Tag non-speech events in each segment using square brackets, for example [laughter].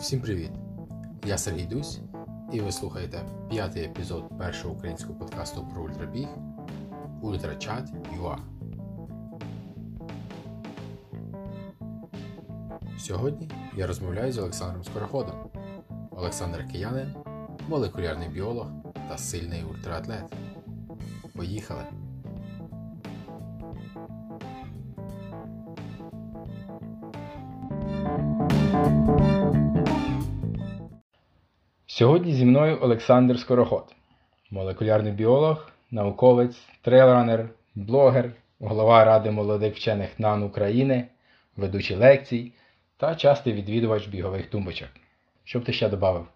Всім привіт! Я Сергій Дусь, і ви слухаєте п'ятий епізод першого українського подкасту про ультрабіг Ультрачат ЮА. Сьогодні я розмовляю з Олександром Скороходом. Олександр Киянин, молекулярний біолог та сильний ультраатлет. Поїхали! Сьогодні зі мною Олександр Скороход, молекулярний біолог, науковець, трейлранер, блогер, голова Ради молодих вчених НАН України, ведучий лекцій та частий відвідувач бігових тумбочок. Що б ти ще додав?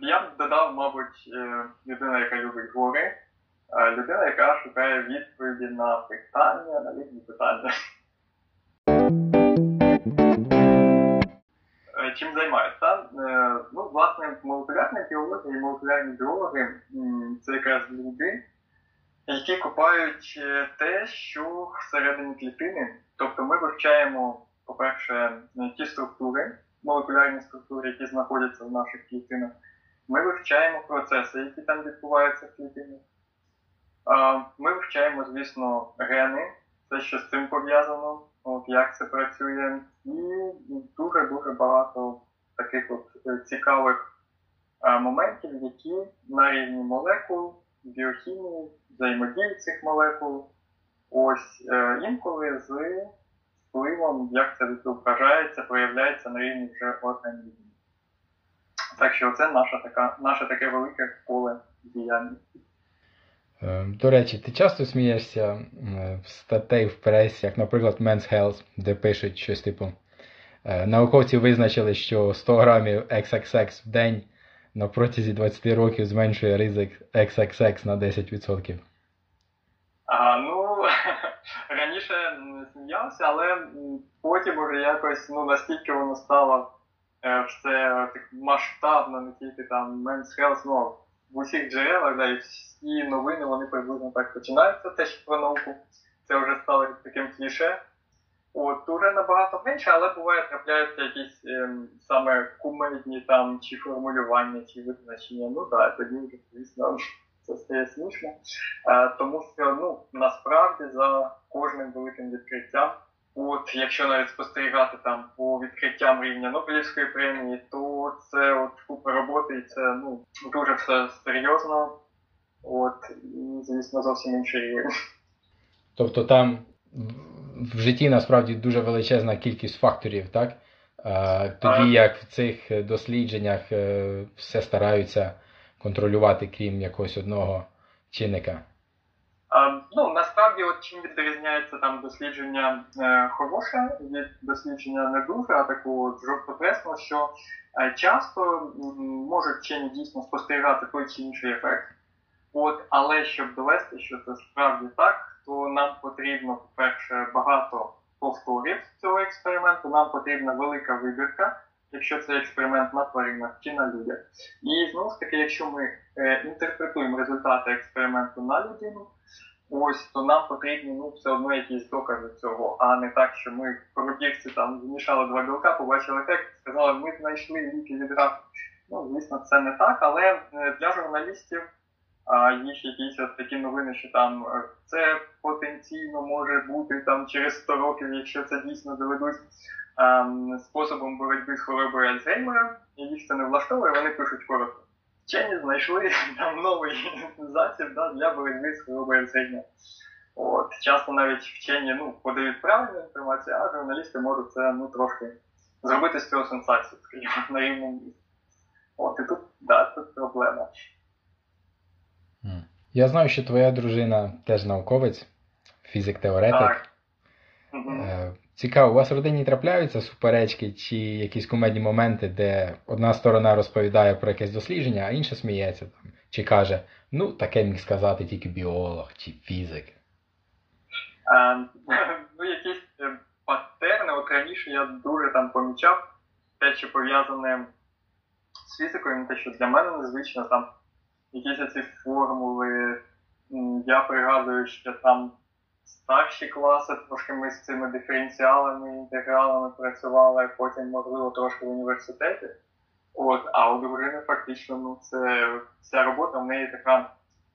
Я б додав, мабуть, е, людина, яка любить гори, е, людина, яка шукає відповіді на питання, на різні питання. Чим займаюся? Ну, власне, молекулярна біологія і молекулярні біологи це якраз люди, які копають те, що всередині клітини. Тобто ми вивчаємо, по-перше, ті структури, молекулярні структури, які знаходяться в наших клітинах. Ми вивчаємо процеси, які там відбуваються в клітині. Ми вивчаємо, звісно, гени, все, що з цим пов'язано, от, як це працює, і дуже-дуже багато таких от е, цікавих моментів, які на рівні молекул, біохімії, взаємодії цих молекул, ось е, інколи з впливом, як це відображається, проявляється на рівні вже організму. Так що це наше таке велике поле діяльності. Е, до речі, ти часто смієшся в статей в пресі, як, наприклад, Men's Health, де пишуть щось типу. Е, науковці визначили, що 100 грамів XXX в день на протязі 20 років зменшує ризик XXX на 10%. А, Ну, [laughs] раніше сміявся, але потім уже якось ну, настільки воно стало Е, все так масштабно, не тільки там Men's Health, ну, в усіх джерелах, да, і всі новини вони приблизно так починаються, теж про науку. Це вже стало таким кліше. От, уже набагато менше, але буває трапляються якісь е, саме кумедні там чи формулювання, чи визначення. Ну так, тоді вже, звісно, це стає смішно. Е, тому що ну, насправді за кожним великим відкриттям От, якщо навіть спостерігати там по відкриттям рівня Нобелівської премії, то це от купа роботи, і це ну дуже все серйозно. От, і, звісно, зовсім інший рівень. Тобто там в житті насправді дуже величезна кількість факторів, так? Тоді як в цих дослідженнях е, все стараються контролювати, крім якогось одного чинника. Насправді, от чим відрізняється там дослідження е, хороше від дослідження не дуже, а таку жовтопресну, що е, часто можуть вчені дійсно спостерігати той чи інший ефект. От, Але щоб довести, що це справді так, то нам потрібно, по-перше, багато повторів цього експерименту, нам потрібна велика вибірка якщо це експеримент на тваринах чи на людях. І знову ж таки, якщо ми е, інтерпретуємо результати експерименту на людину, ось то нам потрібні ну, все одно якісь докази цього, а не так, що ми в пробірці там змішали два білка, побачили ефект, сказали, ми знайшли ліки від раку. Ну, звісно, це не так, але е, для журналістів. А є якісь от такі новини, що там е, це потенційно може бути там через 100 років, якщо це дійсно доведуть ем, способом боротьби з хворобою Альцгеймера, і їх це не влаштовує, вони пишуть коротко. Вчені знайшли там новий [laughs] засіб да, для боротьби з хворобою Альцгеймера. От, Часто навіть вчені ну, подають правильну інформацію, а журналісти можуть це ну, трошки зробити з цього сенсацію, скажімо, [laughs] на рівному місці. От і тут, да, тут проблема. Я знаю, що твоя дружина теж науковець, фізик-теоретик. Так. Цікаво, у вас в родині трапляються суперечки чи якісь кумедні моменти, де одна сторона розповідає про якесь дослідження, а інша сміється там, чи каже, ну, таке міг сказати тільки біолог чи фізик. А, [laughs] ну, якісь е, патерни, от раніше я дуже там помічав те, що пов'язане з фізикою, те, що для мене незвично там якісь ці формули. Я пригадую, що там старші класи трошки ми з цими диференціалами, інтегралами працювали, потім, можливо, трошки в університеті. От, а у дружини фактично ну, це вся робота в неї така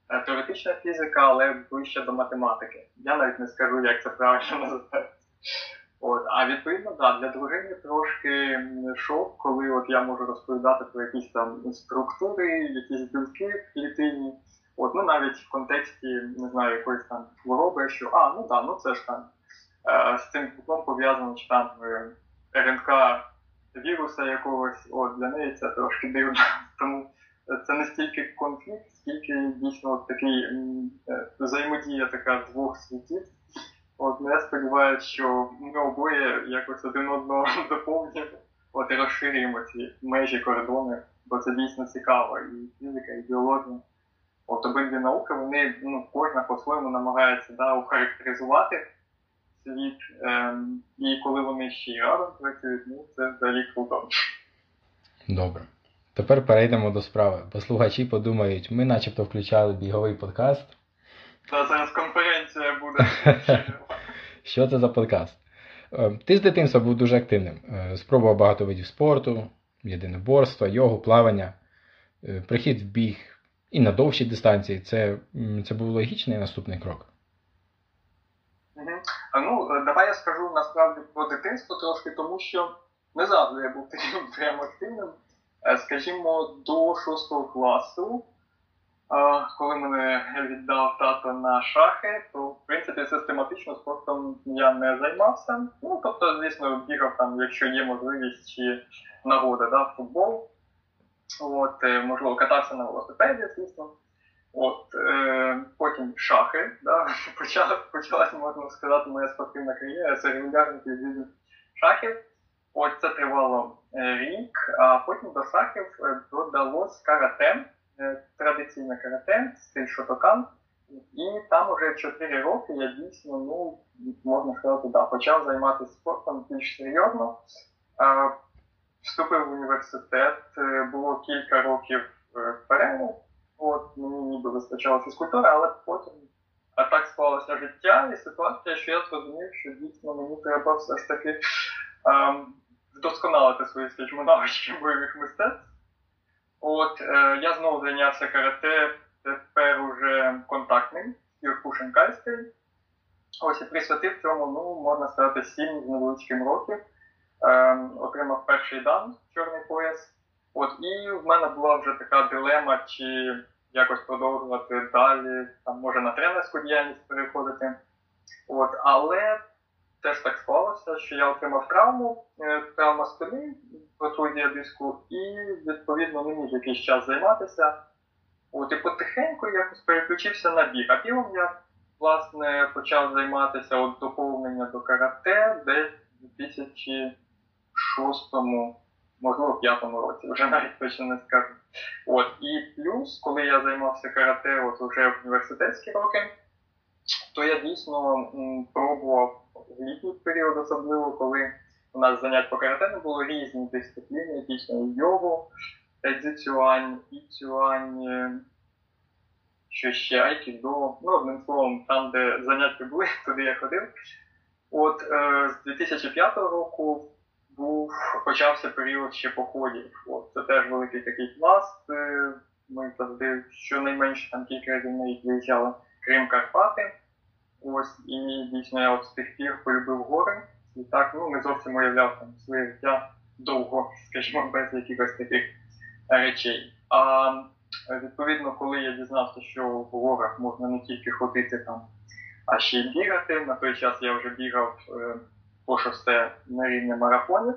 е, теоретична фізика, але ближче до математики. Я навіть не скажу, як це правильно [laughs] називається. А відповідно, да, для дружини трошки шок, коли от я можу розповідати про якісь там структури, якісь білки в клітині. От, ну навіть в контексті, не знаю, якоїсь там хвороби, що а, ну да, ну це ж там е, з цим кутом пов'язано чи там е, РНК віруса якогось, от для неї це трошки дивно. [laughs] Тому це не стільки конфлікт, скільки дійсно от такий е, взаємодія така двох світів. От ну, я сподіваюся, що ми обоє якось один одного [laughs] доповнюємо от і розширюємо ці межі кордони, бо це дійсно цікаво. І фізика, і біологія. От обидві науки, вони ну, кожна по-своєму намагається да, охарактеризувати світ, ем, і коли вони ще разом працюють, ну це взагалі круто. Добре. Тепер перейдемо до справи. Бо слухачі подумають, ми начебто включали біговий подкаст. Та зараз конференція буде. [laughs] Що це за подкаст? Ем, ти з дитинства був дуже активним. Е, спробував багато видів спорту, єдиноборства, йогу, плавання, е, прихід в біг і на довші дистанції. Це це був логічний наступний крок. Ну, е, давай я скажу насправді про дитинство трошки, тому що не завжди я був таким [laughs] прям активним. Скажімо, до 6 класу коли мене віддав тато на шахи, то в принципі систематично спортом я не займався. Ну тобто, звісно, бігав там, якщо є можливість чи нагода, да, футбол. От, е, можливо, катався на велосипеді, звісно. От, е, Потім шахи. Да, [laughs] Почала, почалася, можна сказати, моя спортивна кар'єра, це регулярних відвідів шахів. От це тривало е, рік, а потім до шахів е, додалось карате. Традиційне карате, стиль шотокан. І там вже 4 роки я дійсно, ну, можна сказати, да, почав займатися спортом більш серйозно. Вступив в університет, е, було кілька років е, перерву. От мені ніби вистачало фізкультури, але потім а так склалося життя і ситуація, що я зрозумів, що дійсно мені треба все ж таки ем, вдосконалити свої скажімо, навички бойових мистецтв. От е, я знову зайнявся карате, тепер уже контактним, Кюркушенкайський. Ось і присвятив цьому, ну, можна сказати, сім з невеличким років. Е, отримав перший дан, чорний пояс. От, І в мене була вже така дилема, чи якось продовжувати далі, там, може на тренерську діяльність переходити. От, Але теж так склалося, що я отримав травму, е, травма спини, протузія диску, і відповідно не міг якийсь час займатися. От І потихеньку якось переключився на біг. А бігом я власне почав займатися от доповнення до карате десь у 2006 можливо, п'ятому році, вже навіть точно не скажу. От, І плюс, коли я займався карате от вже в університетські роки, то я дійсно пробував в літній період, особливо коли у нас занять по карате не було різні дисципліни, дійсно йогу, дзюцюань, іцюань, що ще айкідо. Ну, одним словом, там, де заняття були, [laughs] туди я ходив. От е, з 2005 року був почався період ще походів. От, Це теж великий такий пласт. Е, ми завжди щонайменше там кілька разів навіть виїжджали Крим Карпати. Ось і дійсно я от з тих пір полюбив гори. І так ну, не зовсім уявляв там своє життя довго, скажімо, без якихось таких речей. А відповідно, коли я дізнався, що в горах можна не тільки ходити там, а ще й бігати. На той час я вже бігав е, по шосе на рівні марафонів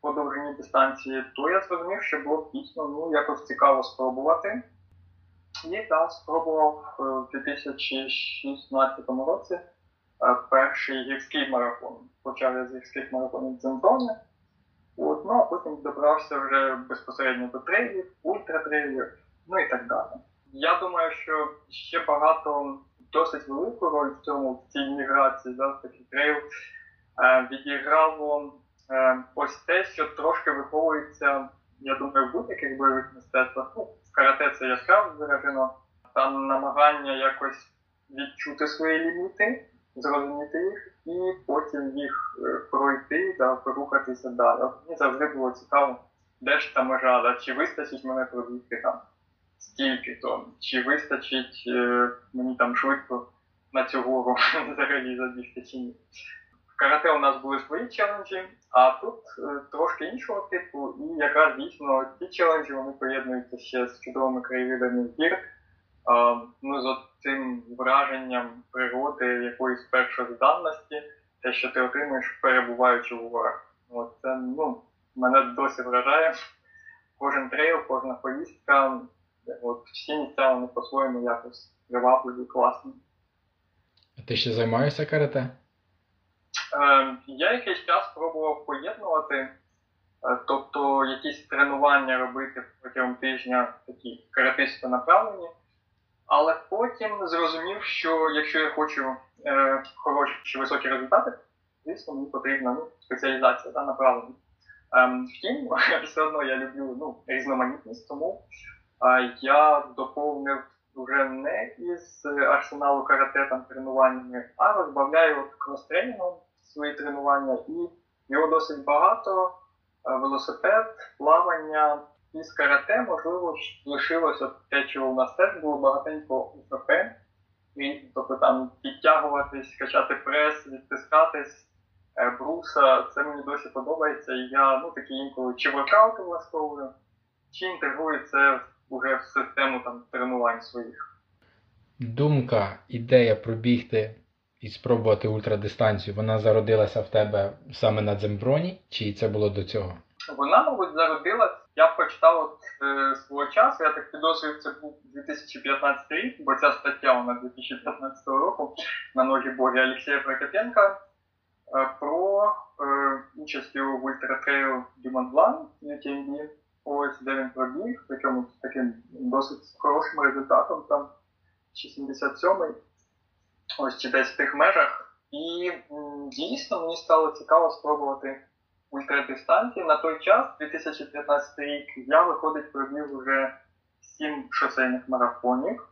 по довжині дистанції, то я зрозумів, що було дійсно ну, якось цікаво спробувати. І так, спробував е, в 2016 році е, перший гірський марафон. Почав я з гірських марафонів Дзензони. От, ну, а потім добрався вже безпосередньо до трейлів, ультратрейлів, ну і так далі. Я думаю, що ще багато досить велику роль в цьому в цій міграції, да, в такий трейл, е, відіграло е, ось те, що трошки виховується, я думаю, в будь-яких бойових мистецтвах. Ну, в карате це яскраво виражено, там намагання якось відчути свої ліміти, зрозуміти їх і потім їх е, пройти та порухатися далі. Мені завжди було цікаво де ж та межа, да? чи вистачить мене пробігти там стільки то, чи вистачить е, мені там швидко на цю гору [laughs] взагалі забігти чи ні. Карате у нас були свої челенджі, а тут е, трошки іншого типу, і якраз дійсно ті челенджі вони поєднуються ще з чудовими краєвидами гір, ну з цим враженням природи якоїсь першозданності, те, що ти отримуєш, перебуваючи в горах. От це ну, мене досі вражає. Кожен трейл, кожна поїздка, от всі місця вони по-своєму якось привабливі, класні. А ти ще займаєшся карате? Е, я якийсь час спробував поєднувати, е, тобто якісь тренування робити протягом тижня такі каратисто направлені, але потім зрозумів, що якщо я хочу е, хороші високі результати, звісно, мені потрібна ну, спеціалізація та направлення. Ем, втім, [laughs] все одно я люблю ну, різноманітність, тому я доповнив вже не із арсеналу карате там тренуваннями, а розбавляю крос-тренінгом свої тренування, і його досить багато. Е, велосипед, плавання і карате, можливо, лишилося те, чого у нас теж було багатенько УФП. І, тобто там підтягуватись, качати прес, відтискатись, е, бруса, це мені досі подобається. І я ну, такі інколи чи воркаути влаштовую, чи інтегрую це вже в систему там тренувань своїх. Думка, ідея пробігти і спробувати ультрадистанцію, вона зародилася в тебе саме на Дземброні, чи це було до цього? Вона, мабуть, зародилась. Я прочитав от е, свого часу, я так підозрюю, це був 2015 рік, бо ця стаття вона 2015 року на ногі Богі Олексія Прокопенка е, про е, участь у ультратрейл Дюмонблан UTMB, ось де він пробіг, причому з таким досить хорошим результатом, там чи 77-й, ось десь в тих межах. І дійсно мені стало цікаво спробувати ультрадистанції. На той час, 2015 рік, я виходить пробіг вже 7 шосейних марафонів.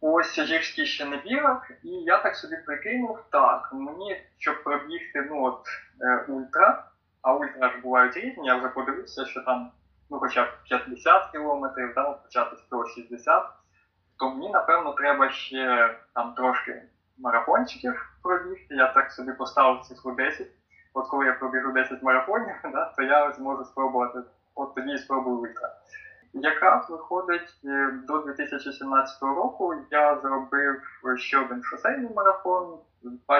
Ось гірські ще не бігав, і я так собі прикинув, так, мені, щоб пробігти ну от, е, ультра, а ультра ж бувають різні, я вже подивився, що там ну, хоча б 50 кілометрів, да, почати 160, то мені, напевно, треба ще там трошки марафончиків пробігти. Я так собі поставив цифру 10. От коли я пробіжу 10 марафонів, [laughs] да, то я зможу спробувати, от тоді і спробую ультра. Якраз виходить е, до 2017 року я зробив ще один шосейний марафон, два.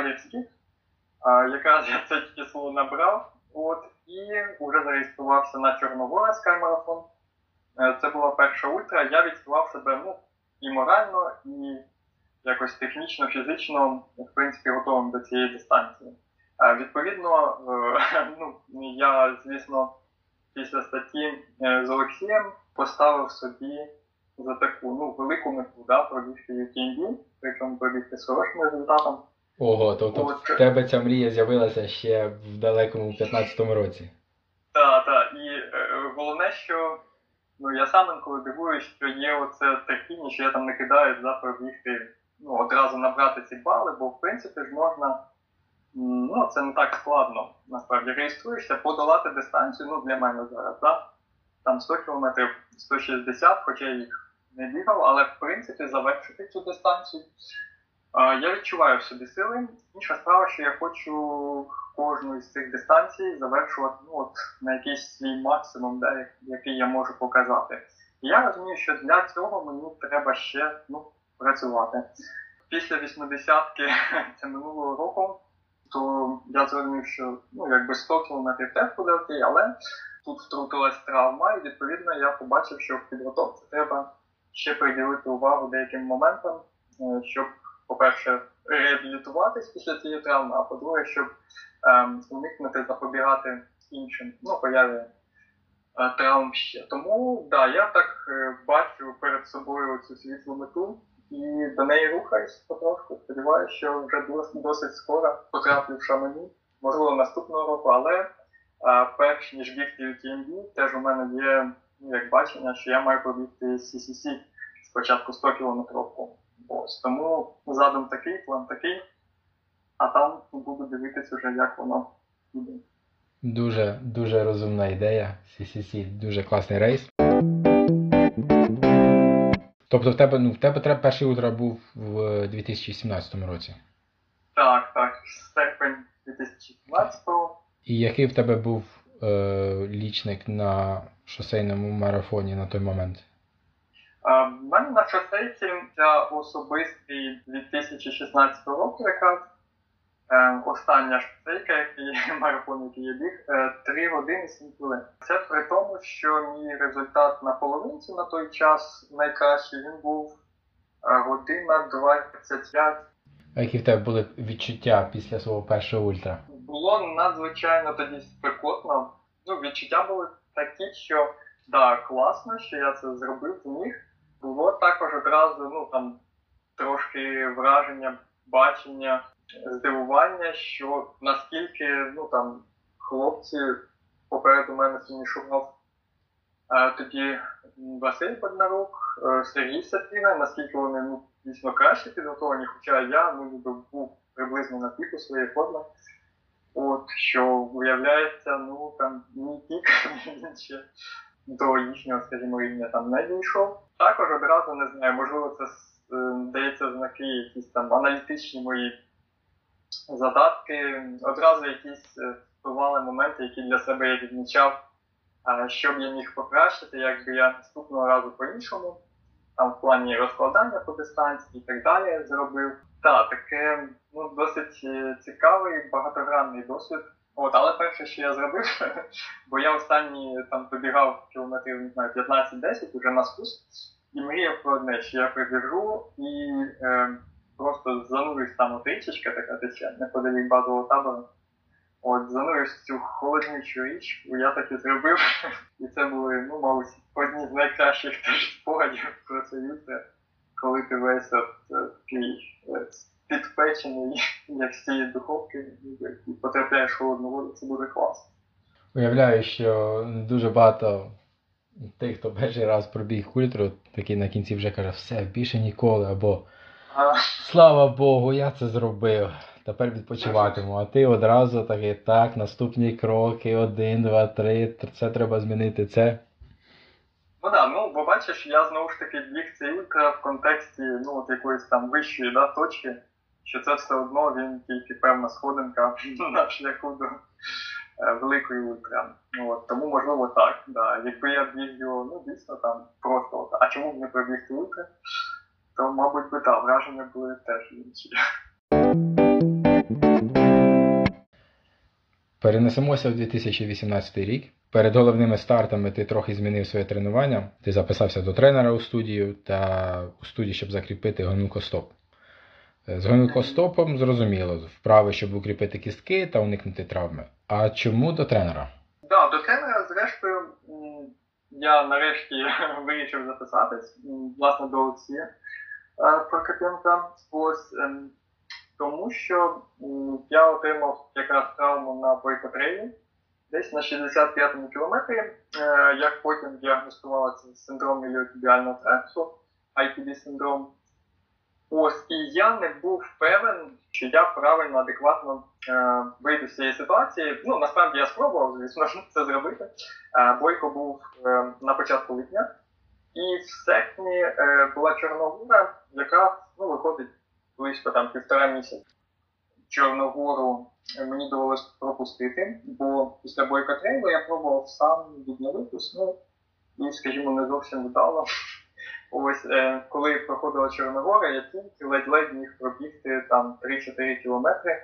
Якраз я це число набрав. От, і вже зареєструвався на Чорногора Marathon. Е, Це була перша ультра. Я відчував себе ну, і морально, і якось технічно, фізично, в принципі, готовим до цієї дистанції. Е, Відповідно, е, [laughs] ну, я, звісно, після статті е, з Олексієм поставив собі за таку ну, велику мету да, пробігти UTMB, причому пробігти з хорошим результатом. Ого, тобто От. в тебе ця мрія з'явилася ще в далекому 15-му році. Так, так. І головне, що ну, я сам інколи дивуюсь, що є оце терпіння, що я там не кидаю за пробігти, ну, одразу набрати ці бали, бо в принципі ж можна, ну, це не так складно, насправді, реєструєшся, подолати дистанцію, ну, для мене зараз, да? там 100 кілометрів, 160, хоча я їх не бігав, але в принципі завершити цю дистанцію. Я відчуваю в собі сили. Інша справа, що я хочу кожну із цих дистанцій завершувати ну, от, на якийсь свій максимум, да, який я можу показати. І я розумію, що для цього мені треба ще ну, працювати. Після 80-ки [laughs] це минулого року, то я зрозумів, що ну, якби 100 кілометрів теж буде окей, але тут втрутилась травма, і відповідно я побачив, що в підготовці треба ще приділити увагу деяким моментам, е, щоб по-перше, реабілітуватись після цієї травми, а по-друге, щоб ем, уникнути запобігати іншим ну, появі е, травм ще. Тому да, я так е, бачу перед собою цю світлу мету і до неї рухаюсь потрошку. Сподіваюся, що вже дос- досить скоро потраплю в шамані, можливо, наступного року, але е, перш ніж бігти UTMB, теж у мене є ну, як бачення, що я маю пробігти CCC спочатку 100 кілометровку. Ось тому задум такий, план такий, а там буду дивитися вже, як воно буде. Дуже дуже розумна ідея. CCC, дуже класний рейс. Тобто в тебе ну, в тебе треба перший ультра був в 2017 році. Так, так, серпень 2017-го. І який в тебе був е, лічник на шосейному марафоні на той момент? У мене на шосейці це особистий 2016 року якраз. Е, остання шосейка, який [laughs] марафон, який я біг, е, 3 години 7 хвилин. Це при тому, що мій результат на половинці на той час найкращий він був е, година 25. А які в тебе були відчуття після свого першого ультра? Було надзвичайно тоді спекотно. Ну, відчуття були такі, що да, класно, що я це зробив, зміг. Було також одразу, ну там трошки враження, бачення, здивування, що наскільки ну там хлопці попереду мене фінішував е, тоді Василь Поднарук, е, Сергій Сапіна, наскільки вони ну, дійсно краще підготовлені, хоча я ну, був приблизно на піку своєї форми. От що виявляється, ну там мій пік він ще до їхнього, скажімо, рівня там не дійшов. Також одразу не знаю, можливо, це е, дається знаки, якісь там аналітичні мої задатки, одразу якісь е, впливали моменти, які для себе я відмічав, е, що б я міг покращити, якби я наступного разу по-іншому, там в плані розкладання по дистанції і так далі зробив. Так, таке ну, досить е, цікавий, багатогранний досвід. От, але перше, що я зробив, [laughs] бо я останні там добігав кілометрів, не знаю, 15-10 уже на спуск, і мріяв про одне, що я прибіжу і е, просто занурюсь там от річечка така тече, неподалік базового табору. От, занурюсь в цю холодничу річку, я так і зробив. [laughs] І це були, ну, мабуть, одні з найкращих теж спогадів про це ютре, коли ти весь от, е, такий е, підпечений, [laughs] як з цієї духовки, і потрапляєш в холодну воду, це буде класно. Уявляю, що дуже багато тих, хто перший раз пробіг ультру, такий на кінці вже каже, все, більше ніколи, або слава Богу, я це зробив. Тепер відпочиватиму. А ти одразу такий, так, наступні кроки, один, два, три, це треба змінити це. Ну да, ну бо бачиш, я знову ж таки біг цей ультра в контексті ну, от якоїсь там вищої да, точки, що це все одно він тільки певна сходинка [laughs] на шляху до е, великої ультра. Ну, от, тому можливо так. Да. Якби я його, ну дійсно там просто, от, а чому б не пробігти ультра, то, мабуть, би так, враження були теж інші. Перенесемося в 2018 рік. Перед головними стартами ти трохи змінив своє тренування. Ти записався до тренера у студію та у студії, щоб закріпити гомілкостоп. Е, З гомілкостопом зрозуміло, вправи, щоб укріпити кістки та уникнути травми. А чому до тренера? Да, до тренера, зрештою, я нарешті [laughs] вирішив записатись, власне, до Олексія е, Прокопенка. Ось, ем, тому що я отримав якраз травму на бойкотреї десь на 65-му кілометрі, е, як потім діагностували це синдром іліотибіального траксу, IPD-синдром. Ось, і я не був певен, що я правильно, адекватно е, вийду з цієї ситуації. Ну, насправді я спробував, звісно, це зробити. Е, Бойко був е, на початку липня, і в серпні е, була Чорногора, яка ну, виходить близько там півтора місяця. Чорногору е, мені довелось пропустити, бо після бойка трейлу я пробував сам відновитись, ну і, скажімо, не зовсім вдало. Ось е, коли проходила Чорногора, я тільки ледь-ледь міг пробігти там 3-4 кілометри,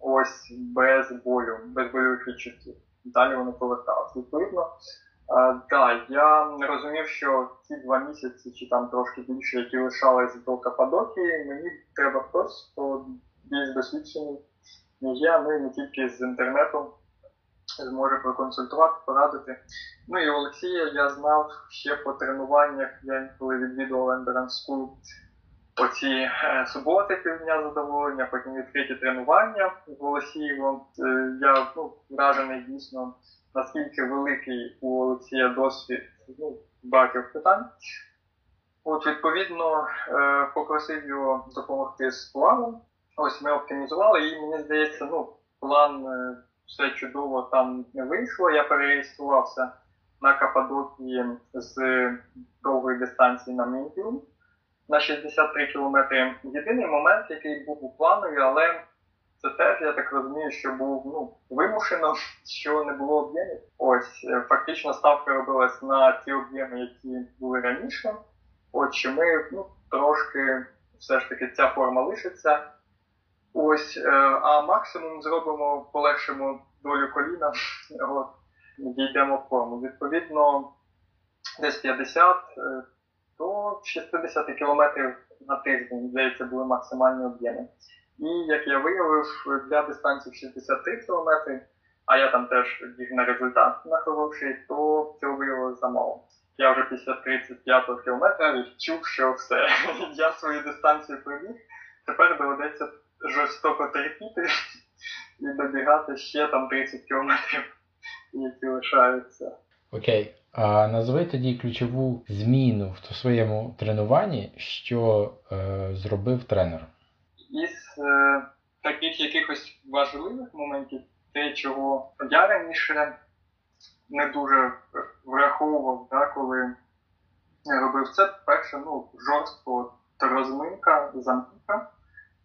ось без болю, без больових відчуттів. Далі вони поверталися. Відповідно, е, так, я розумів, що ці два місяці чи там трошки більше, які лишались до Каппадокії, мені треба хтось, хто більш досвідчений, ніж я, ну і не тільки з інтернету зможе проконсультувати, порадити. Ну і Олексія я знав ще по тренуваннях, я інколи відвідував Endurance School оці суботи півдня задоволення, потім відкриті тренування в Олексієво. Е, я ну, вражений дійсно, наскільки великий у Олексія досвід ну, багатьох питань. От, відповідно, е, попросив його допомогти з планом. Ось ми оптимізували, і мені здається, ну, план е, все чудово там не вийшло. Я перереєструвався на Каппадокії з довгої дистанції на Мінтіум на 63 кілометри. Єдиний момент, який був у планові, але це теж, я так розумію, що був ну, вимушено, [laughs] що не було об'ємів. Ось, е, фактично ставка робилась на ті об'єми, які були раніше. От що ми ну, трошки все ж таки ця форма лишиться. Ось, е, а максимум зробимо, полегшимо долю коліна, [laughs] от, дійдемо в форму. Відповідно, десь 50 е, до 60 кілометрів на тиждень, здається, були максимальні об'єми. І як я виявив, для дистанції 63 кілометри, а я там теж біг на результат на то цього виявилося замало. Я вже після 35-го кілометра відчув, що все, [laughs] я свою дистанцію пробіг, тепер доведеться жорстоко терпіти [laughs] і добігати ще там 30 кілометрів, які лишаються. Окей. А назви тоді ключову зміну в своєму тренуванні, що е, зробив тренер. Із е, таких якихось важливих моментів, те, чого я раніше не дуже враховував, да, коли робив це, перше, ну, жорстко розминка, заминка.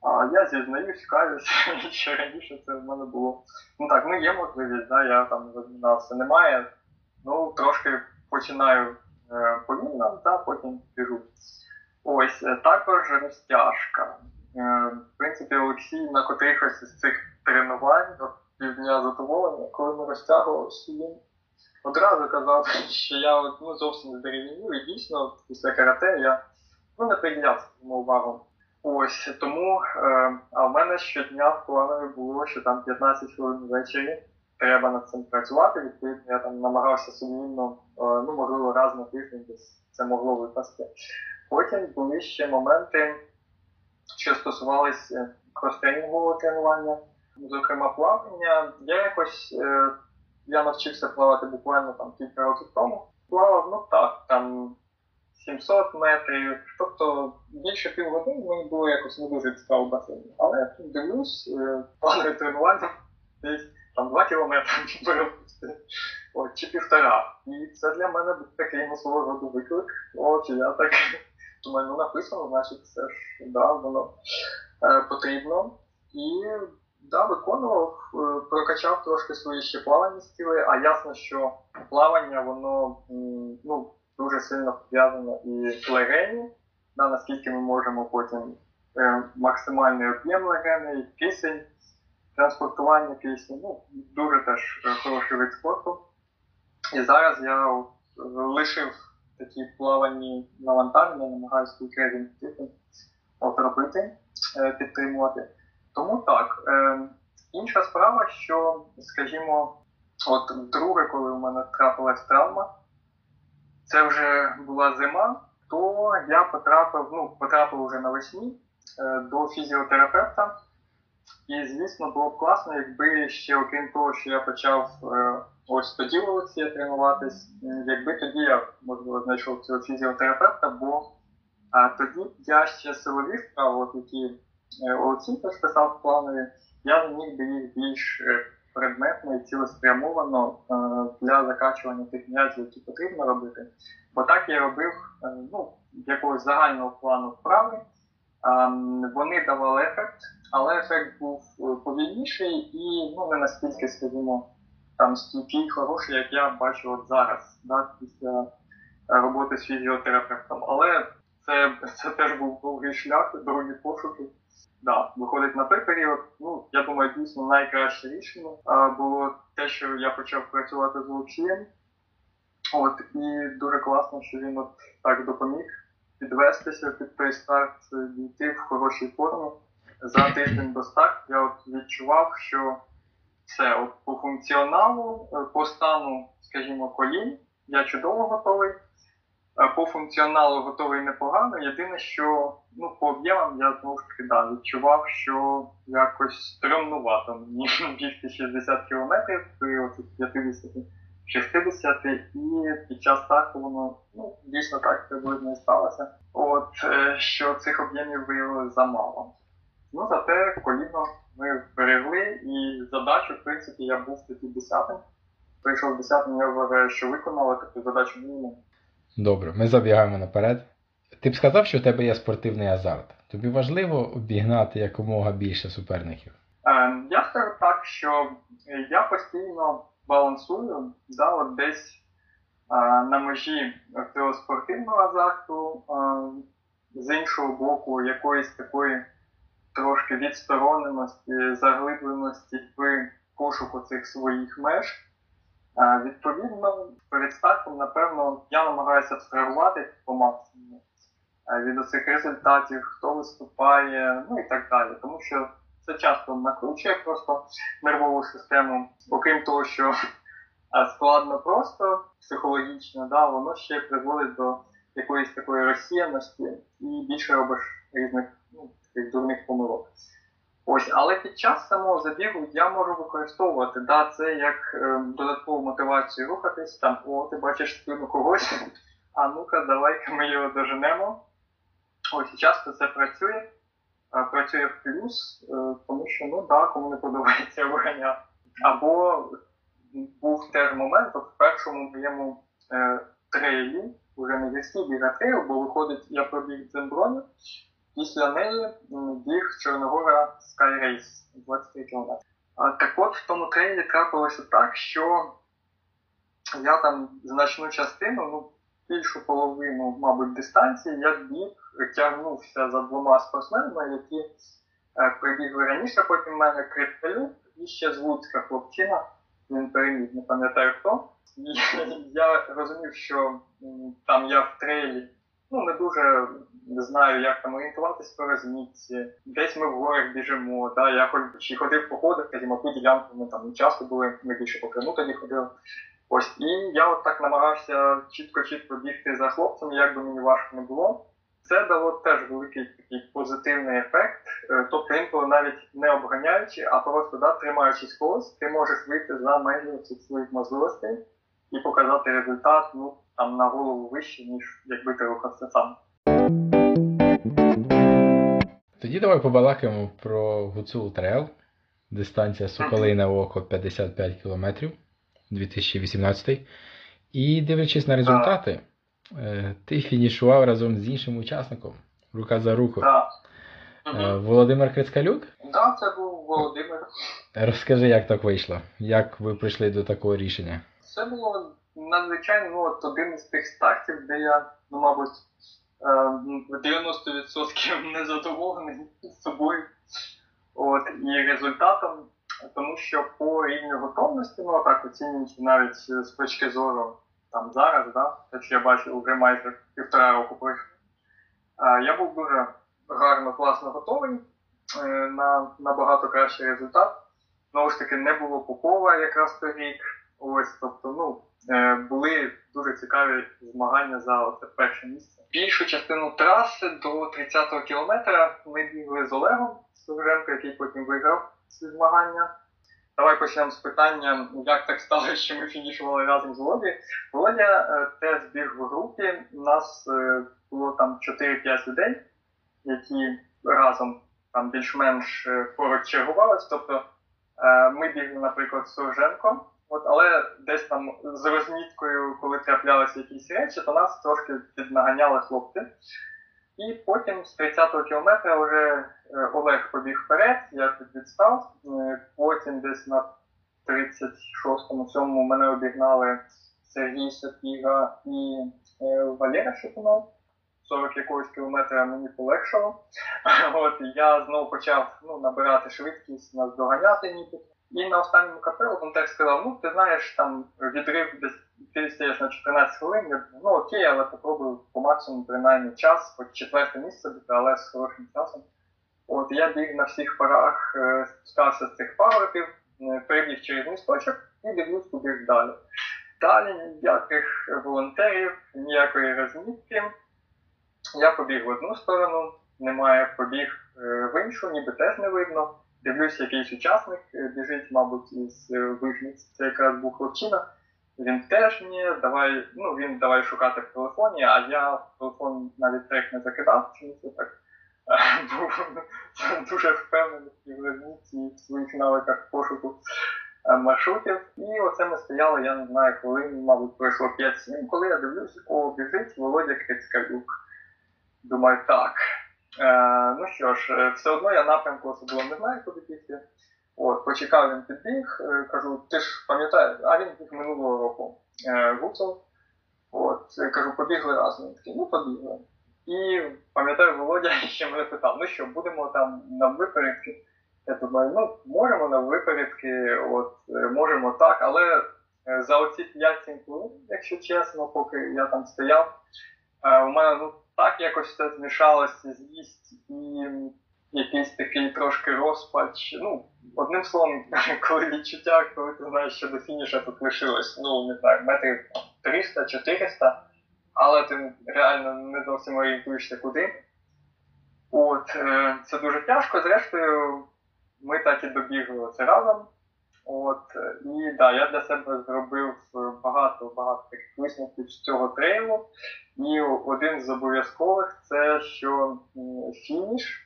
А я зізнаюсь, каюсь, [laughs] що раніше це в мене було. Ну так, ну є можливість, да, я там розмінався. Немає. Ну, трошки починаю е, повільно, да, потім біжу. Ось, е, також розтяжка. Е, в принципі, Олексій на котрихось із цих тренувань півдня задоволення, коли ми розтягувалися, він одразу казав, [laughs] що я ну, зовсім здерев'янів, і дійсно після карате я ну, не приділяв цьому увагу. Ось тому, е, а в мене щодня в планові було, що там 15 хвилин ввечері треба над цим працювати. Відповідно, я там намагався сумлінно, е, ну можливо, раз на тиждень десь це могло випасти. Потім були ще моменти, що стосувалися кростренінгового тренування, зокрема плавання. Я якось е, я навчився плавати буквально там кілька років тому. Плавав, ну так, там 700 метрів, тобто більше півгодини мені було якось не дуже цікаво в. Але я тут дивлюсь, е, тренування десь там 2 кілометри От, чи півтора. І це для мене такий ну, свого роду виклик. От, я так [laughs] думаю, ну написано, значить, це ж да, воно е, потрібно. І да, виконував, е, прокачав трошки свої ще плавані стіли, а ясно, що плавання, воно ну, дуже сильно пов'язано і легені, да, наскільки ми можемо потім е, максимальний об'єм легеней, кисень, транспортування пісні. Ну, дуже теж е, хороший вид спорту. І зараз я лишив такі плавані навантаження, намагаюся кілька робити, е, підтримувати. Тому так. Е, Інша справа, що, скажімо, от друге, коли у мене трапилась травма, це вже була зима, то я потрапив, ну, потрапив вже навесні е, до фізіотерапевта. І, звісно, було б класно, якби ще, окрім того, що я почав е, ось тоді в Олексія тренуватись, якби тоді я, можливо, знайшов цього фізіотерапевта, бо а, тоді я ще силові вправи, от які е, Олексій теж писав в планові, я зміг би їх більш е, предметно і цілеспрямовано е, для закачування тих м'язів, які потрібно робити. Бо так я робив е, ну, якогось загального плану вправи. Вони давали ефект, але ефект був повільніший і ну, не настільки, скажімо, там стійкий, хороший, як я бачу от зараз, да, після роботи з фізіотерапевтом. Але це це теж був довгий шлях, довгі пошуки да, виходить на той період. Ну, я думаю, дійсно найкраще рішення було те, що я почав працювати з Олексієм. От, і дуже класно, що він от так допоміг підвестися під той старт, дійти в хорошій формі. За тиждень до старту я от відчував, що все от по функціоналу, е, по стану, скажімо, колін, я чудово готовий. По функціоналу готовий непогано. Єдине, що ну, по об'ємам я знову ж таки да, відчував, що якось стрімнувато мені [laughs] бігти 60 кілометрів при 50-60 і під час старту воно ну, дійсно так приблизно і сталося. От е, що цих об'ємів виявилось замало. Ну, зате коліно ми берегли, і задачу, в принципі, я був тоді десятим. Прийшов десятим, я вважаю, що виконали таку задачу мінімум. Добре, ми забігаємо наперед. Ти б сказав, що у тебе є спортивний азарт. Тобі важливо обігнати якомога більше суперників? Е, я скажу так, що я постійно балансую да, от десь е, на межі цього спортивного азарту, е, з іншого боку, якоїсь такої трошки відстороненості, заглибленості в пошуку цих своїх меж. Відповідно, перед стартом, напевно, я намагаюся абстрагувати по максимуму від оцих результатів, хто виступає, ну і так далі. Тому що це часто накручує просто нервову систему, окрім того, що складно просто психологічно, да, воно ще призводить до якоїсь такої розсіяності і більше робиш різних ну, таких дурних помилок. Ось, але під час самого забігу я можу використовувати да, це як е, додаткову мотивацію рухатись, там, о, ти бачиш спину когось, а ну-ка, давай-ка ми його доженемо. Ось і часто це працює, е, працює в плюс, е, тому що ну да, кому не подобається обганяти. Або був теж момент, от в першому моєму е, трейлі, вже не гірський біг, а трейл, бо виходить, я пробіг Дземброні, після неї біг Чорногора Sky Race 23 км. Так от в тому трейлі трапилося так, що я там значну частину, ну, більшу половину, мабуть, дистанції, я біг, тягнувся за двома спортсменами, які е, прибігли раніше, потім мене Крипталюк і ще з Луцька хлопчина, він переміг, не пам'ятаю хто. І [laughs] я розумів, що там я в трейлі ну, не дуже не знаю, як там орієнтуватись по розмітці. Десь ми в горах біжимо. Да? Я хоч і ходив по ходах, скажімо, ту ділянку ми там не часто були, ми більше по Криму тоді ходили. Ось, і я от так намагався чітко-чітко бігти за хлопцем, як би мені важко не було. Це дало теж великий такий позитивний ефект. Е, тобто інколи навіть не обганяючи, а просто да, тримаючись когось, ти можеш вийти за межі цих своїх можливостей і показати результат ну, там на голову вище, ніж якби ти рухався сам. Тоді давай побалакаємо про Гуцул Трейл. Дистанція Соколине Око 55 км 2018. І дивлячись на результати, е, ти фінішував разом з іншим учасником рука за руку. Так. Володимир Крицкалюк? Так, да, це був Володимир. Розкажи, як так вийшло? Як ви прийшли до такого рішення? Це було надзвичайно ну, от один із тих стартів, де я, ну, мабуть, ем, в 90% [laughs] незадоволений собою от, і результатом, тому що по рівню готовності, ну так оцінюючи навіть з точки зору там зараз, да, те, що я бачу вже майже півтора року пройшло, я був дуже гарно, класно готовий е, на набагато кращий результат. Знову ж таки, не було Попова якраз той рік. Ось, тобто, ну, Е, були дуже цікаві змагання за оце перше місце. Більшу частину траси до 30-го кілометра ми бігли з Олегом Совженко, який потім виграв ці змагання. Давай почнемо з питання, як так сталося, що ми фінішували разом з Володі. Володя е, теж біг в групі. У нас е, було там 4-5 людей, які разом там більш-менш поруч чергувалися. Тобто ми бігли, наприклад, з Совженком. От, Але десь там з розміткою, коли траплялися якісь речі, то нас трошки піднаганяли хлопці. І потім з 30-го кілометра вже е, Олег побіг вперед, я тут відстав. Е, потім десь на 36-му цьому мене обігнали Сергій Сапіга і е, Валера Шипунов. 40 якогось кілометра мені полегшало. [laughs] От Я знову почав ну, набирати швидкість, нас доганяти ніби. І на останньому капелу так сказав: ну, ти знаєш, там відрив десь ти на 14 хвилин. Ну окей, але попробую по максимуму принаймні час, хоч четверте місце але з хорошим часом. От я біг на всіх парах, е, спускався з цих пагорбів, е, прибіг через місточок і дивлюсь куди далі. Далі ніяких волонтерів, ніякої розмітки. Я побіг в одну сторону, немає побіг е, в іншу, ніби теж не видно. Дивлюсь, якийсь учасник е, біжить, мабуть, із е, вижниць. Це якраз був хлопчина. Він теж ні, давай, ну він давай шукати в телефоні, а я в телефон навіть трек не закидав, чому це так [laughs] був дуже впевнений в розмітці в своїх навиках пошуку е, маршрутів. І оце ми стояли, я не знаю, коли, мабуть, пройшло 5-7, коли я дивлюсь, о, біжить Володя Крицькалюк. Думаю, так. Е, ну що ж, е, все одно я напрямку особливо не знаю, куди бігти. От, почекав він підбіг, е, кажу, ти ж пам'ятаєш, а він біг минулого року е, Гуцул. От, кажу, побігли разом. Він такий, ну побігли. І пам'ятаю, Володя [laughs] ще мене питав, ну що, будемо там на випередки? Я думаю, ну, можемо на випередки, от, можемо так, але за оці 5-7 хвилин, якщо чесно, поки я там стояв, у мене ну, так якось все змішалося з'їсть і якийсь такий трошки розпач. Ну, одним словом, [laughs] коли відчуття, коли ти знаєш, що до фініша тут лишилось, ну, не знаю, метрів 300-400, але ти реально не зовсім орієнтуєшся куди. От, е, це дуже тяжко. Зрештою, ми так і добігли це разом. От, е, і да, я для себе зробив багато-багато таких висновків з цього трейлу. І один з обов'язкових це що фініш.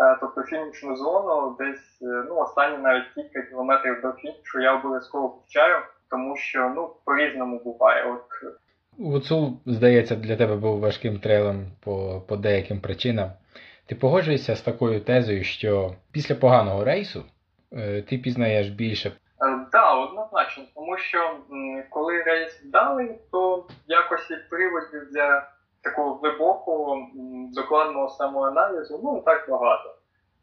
Е, тобто фінішну зону десь ну, останні навіть кілька кілометрів до фінішу я обов'язково включаю, тому що ну, по-різному буває. От Гуцул, здається, для тебе був важким трейлом по, по деяким причинам. Ти погоджуєшся з такою тезою, що після поганого рейсу е, ти пізнаєш більше? Так, да, однозначно, тому що коли рейс вдалий, то якось приводів для такого глибокого, докладного самоаналізу, ну так багато.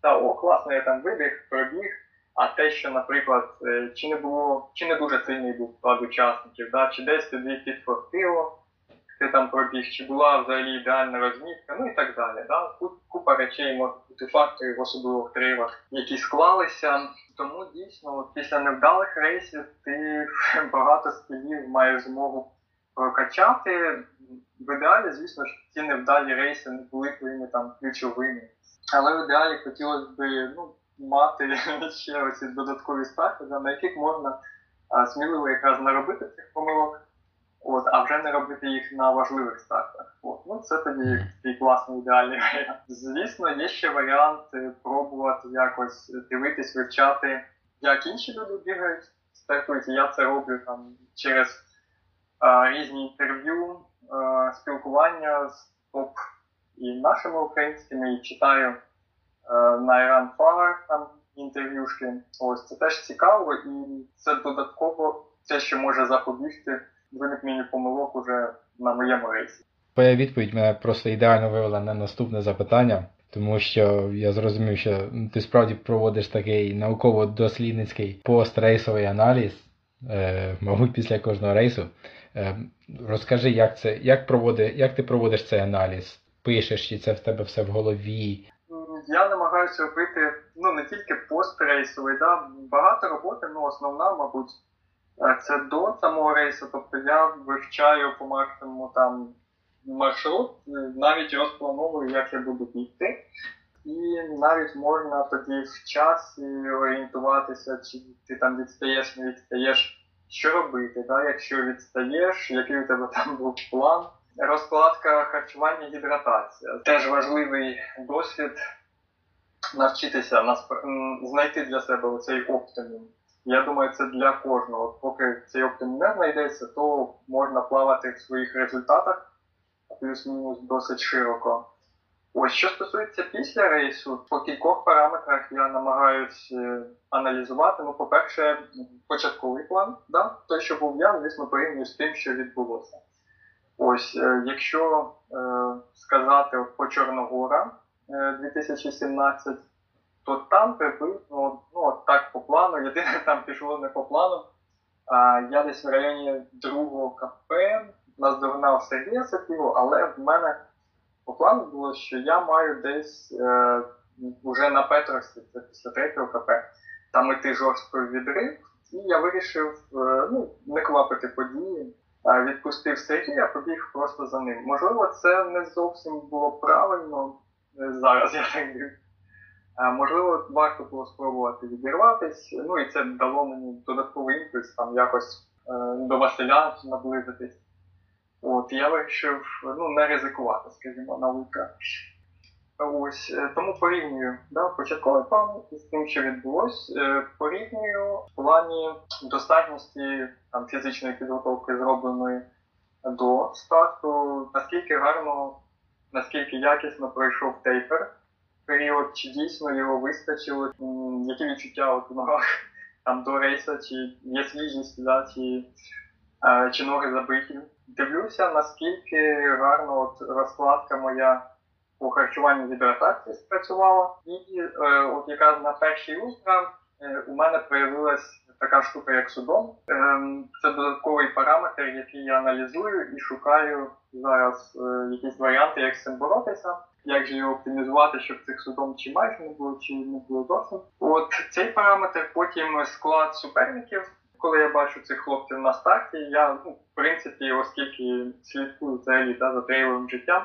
Та о, класно, я там вибіг, пробіг. А те, що, наприклад, е, чи не було, чи не дуже сильний був склад учасників, да, чи десь тобі підфортило, ти там пробіг, чи була взагалі ідеальна розмітка, ну і так далі. Да? Купа речей може бути факторів, особливо в тривах, які склалися. Тому дійсно, от після невдалих рейсів ти [laughs] багато скілів маєш змогу прокачати. В ідеалі, звісно ж, ці невдалі рейси не були твоїми там ключовими. Але в ідеалі хотілося б ну, мати [laughs] ще оці додаткові старти, на яких можна сміливо якраз наробити цих помилок, от, а вже не робити їх на важливих стартах. От. Ну, Це тоді такий класний ідеальний [laughs] варіант. Звісно, є ще варіант пробувати якось дивитись, вивчати, як інші люди бігають, стартують. Я це роблю там через а, різні інтерв'ю, а, спілкування з топ і нашими українськими, і читаю. Е, на Iran Far там інтерв'юшки. Ось це теж цікаво, і це додатково те, що може запобігти виникненню помилок уже на моєму рейсі. Твоя відповідь мене просто ідеально вивела на наступне запитання, тому що я зрозумів, що ти справді проводиш такий науково-дослідницький пострейсовий аналіз, е, мабуть, після кожного рейсу. Е, розкажи, як це, як проводи, як ти проводиш цей аналіз? Пишеш, чи це в тебе все в голові? я намагаюся робити ну не тільки пострейсовий, да, багато роботи, ну основна, мабуть, це до самого рейсу. Тобто я вивчаю по максимуму там маршрут, навіть розплановую, як я буду бігти. І навіть можна тоді в часі орієнтуватися, чи ти там відстаєш, не відстаєш, що робити. Да? Якщо відстаєш, який у тебе там був план. Розкладка харчування, гідратація. Теж важливий досвід навчитися знайти для себе цей оптимум. Я думаю, це для кожного. Поки цей оптимум не знайдеться, то можна плавати в своїх результатах плюс-мінус досить широко. Ось що стосується після рейсу, по кількох параметрах я намагаюся е, аналізувати. Ну, по-перше, початковий план, да? той, що був я, звісно, порівнюю з тим, що відбулося. Ось, е, якщо е, сказати по Чорногора, 2017, то там приблизно ну, так по плану, єдине [laughs] там пішло не по плану. А, Я десь в районі другого кафе наздогнав Сергія Сапілу, але в мене по плану було, що я маю десь е, на Петровській, це після третього кафе, там іти жорстко відрив, і я вирішив е, ну, не квапити події. Відпустив Сергія, побіг просто за ним. Можливо, це не зовсім було правильно, зараз я так. Можливо, варто було спробувати відірватися, ну і це дало мені додатковий імпульс там якось е, до Василя наблизитись. От, я вирішив ну, не ризикувати, скажімо, на ультра. Ось е, тому порівнюю да, початковий план з тим, що відбулось, е, порівнюю в плані достатності там, фізичної підготовки зробленої до старту, наскільки гарно, наскільки якісно пройшов тейпер період, чи дійсно його вистачило, які відчуття от у ногах там до рейса, чи є свіжість, да, чи, е, чи ноги забиті. Дивлюся, наскільки гарно от розкладка моя по харчуванню гідратації спрацювала. І е, от якраз на першій ультра е, у мене появилась така штука, як судом. Е, це додатковий параметр, який я аналізую і шукаю зараз е, якісь варіанти, як з цим боротися. Як же його оптимізувати, щоб цих судом чи майже не було, чи не було зовсім. От цей параметр, потім склад суперників. Коли я бачу цих хлопців на старті, я ну, в принципі, оскільки слідкую взагалі да, за трейловим життям,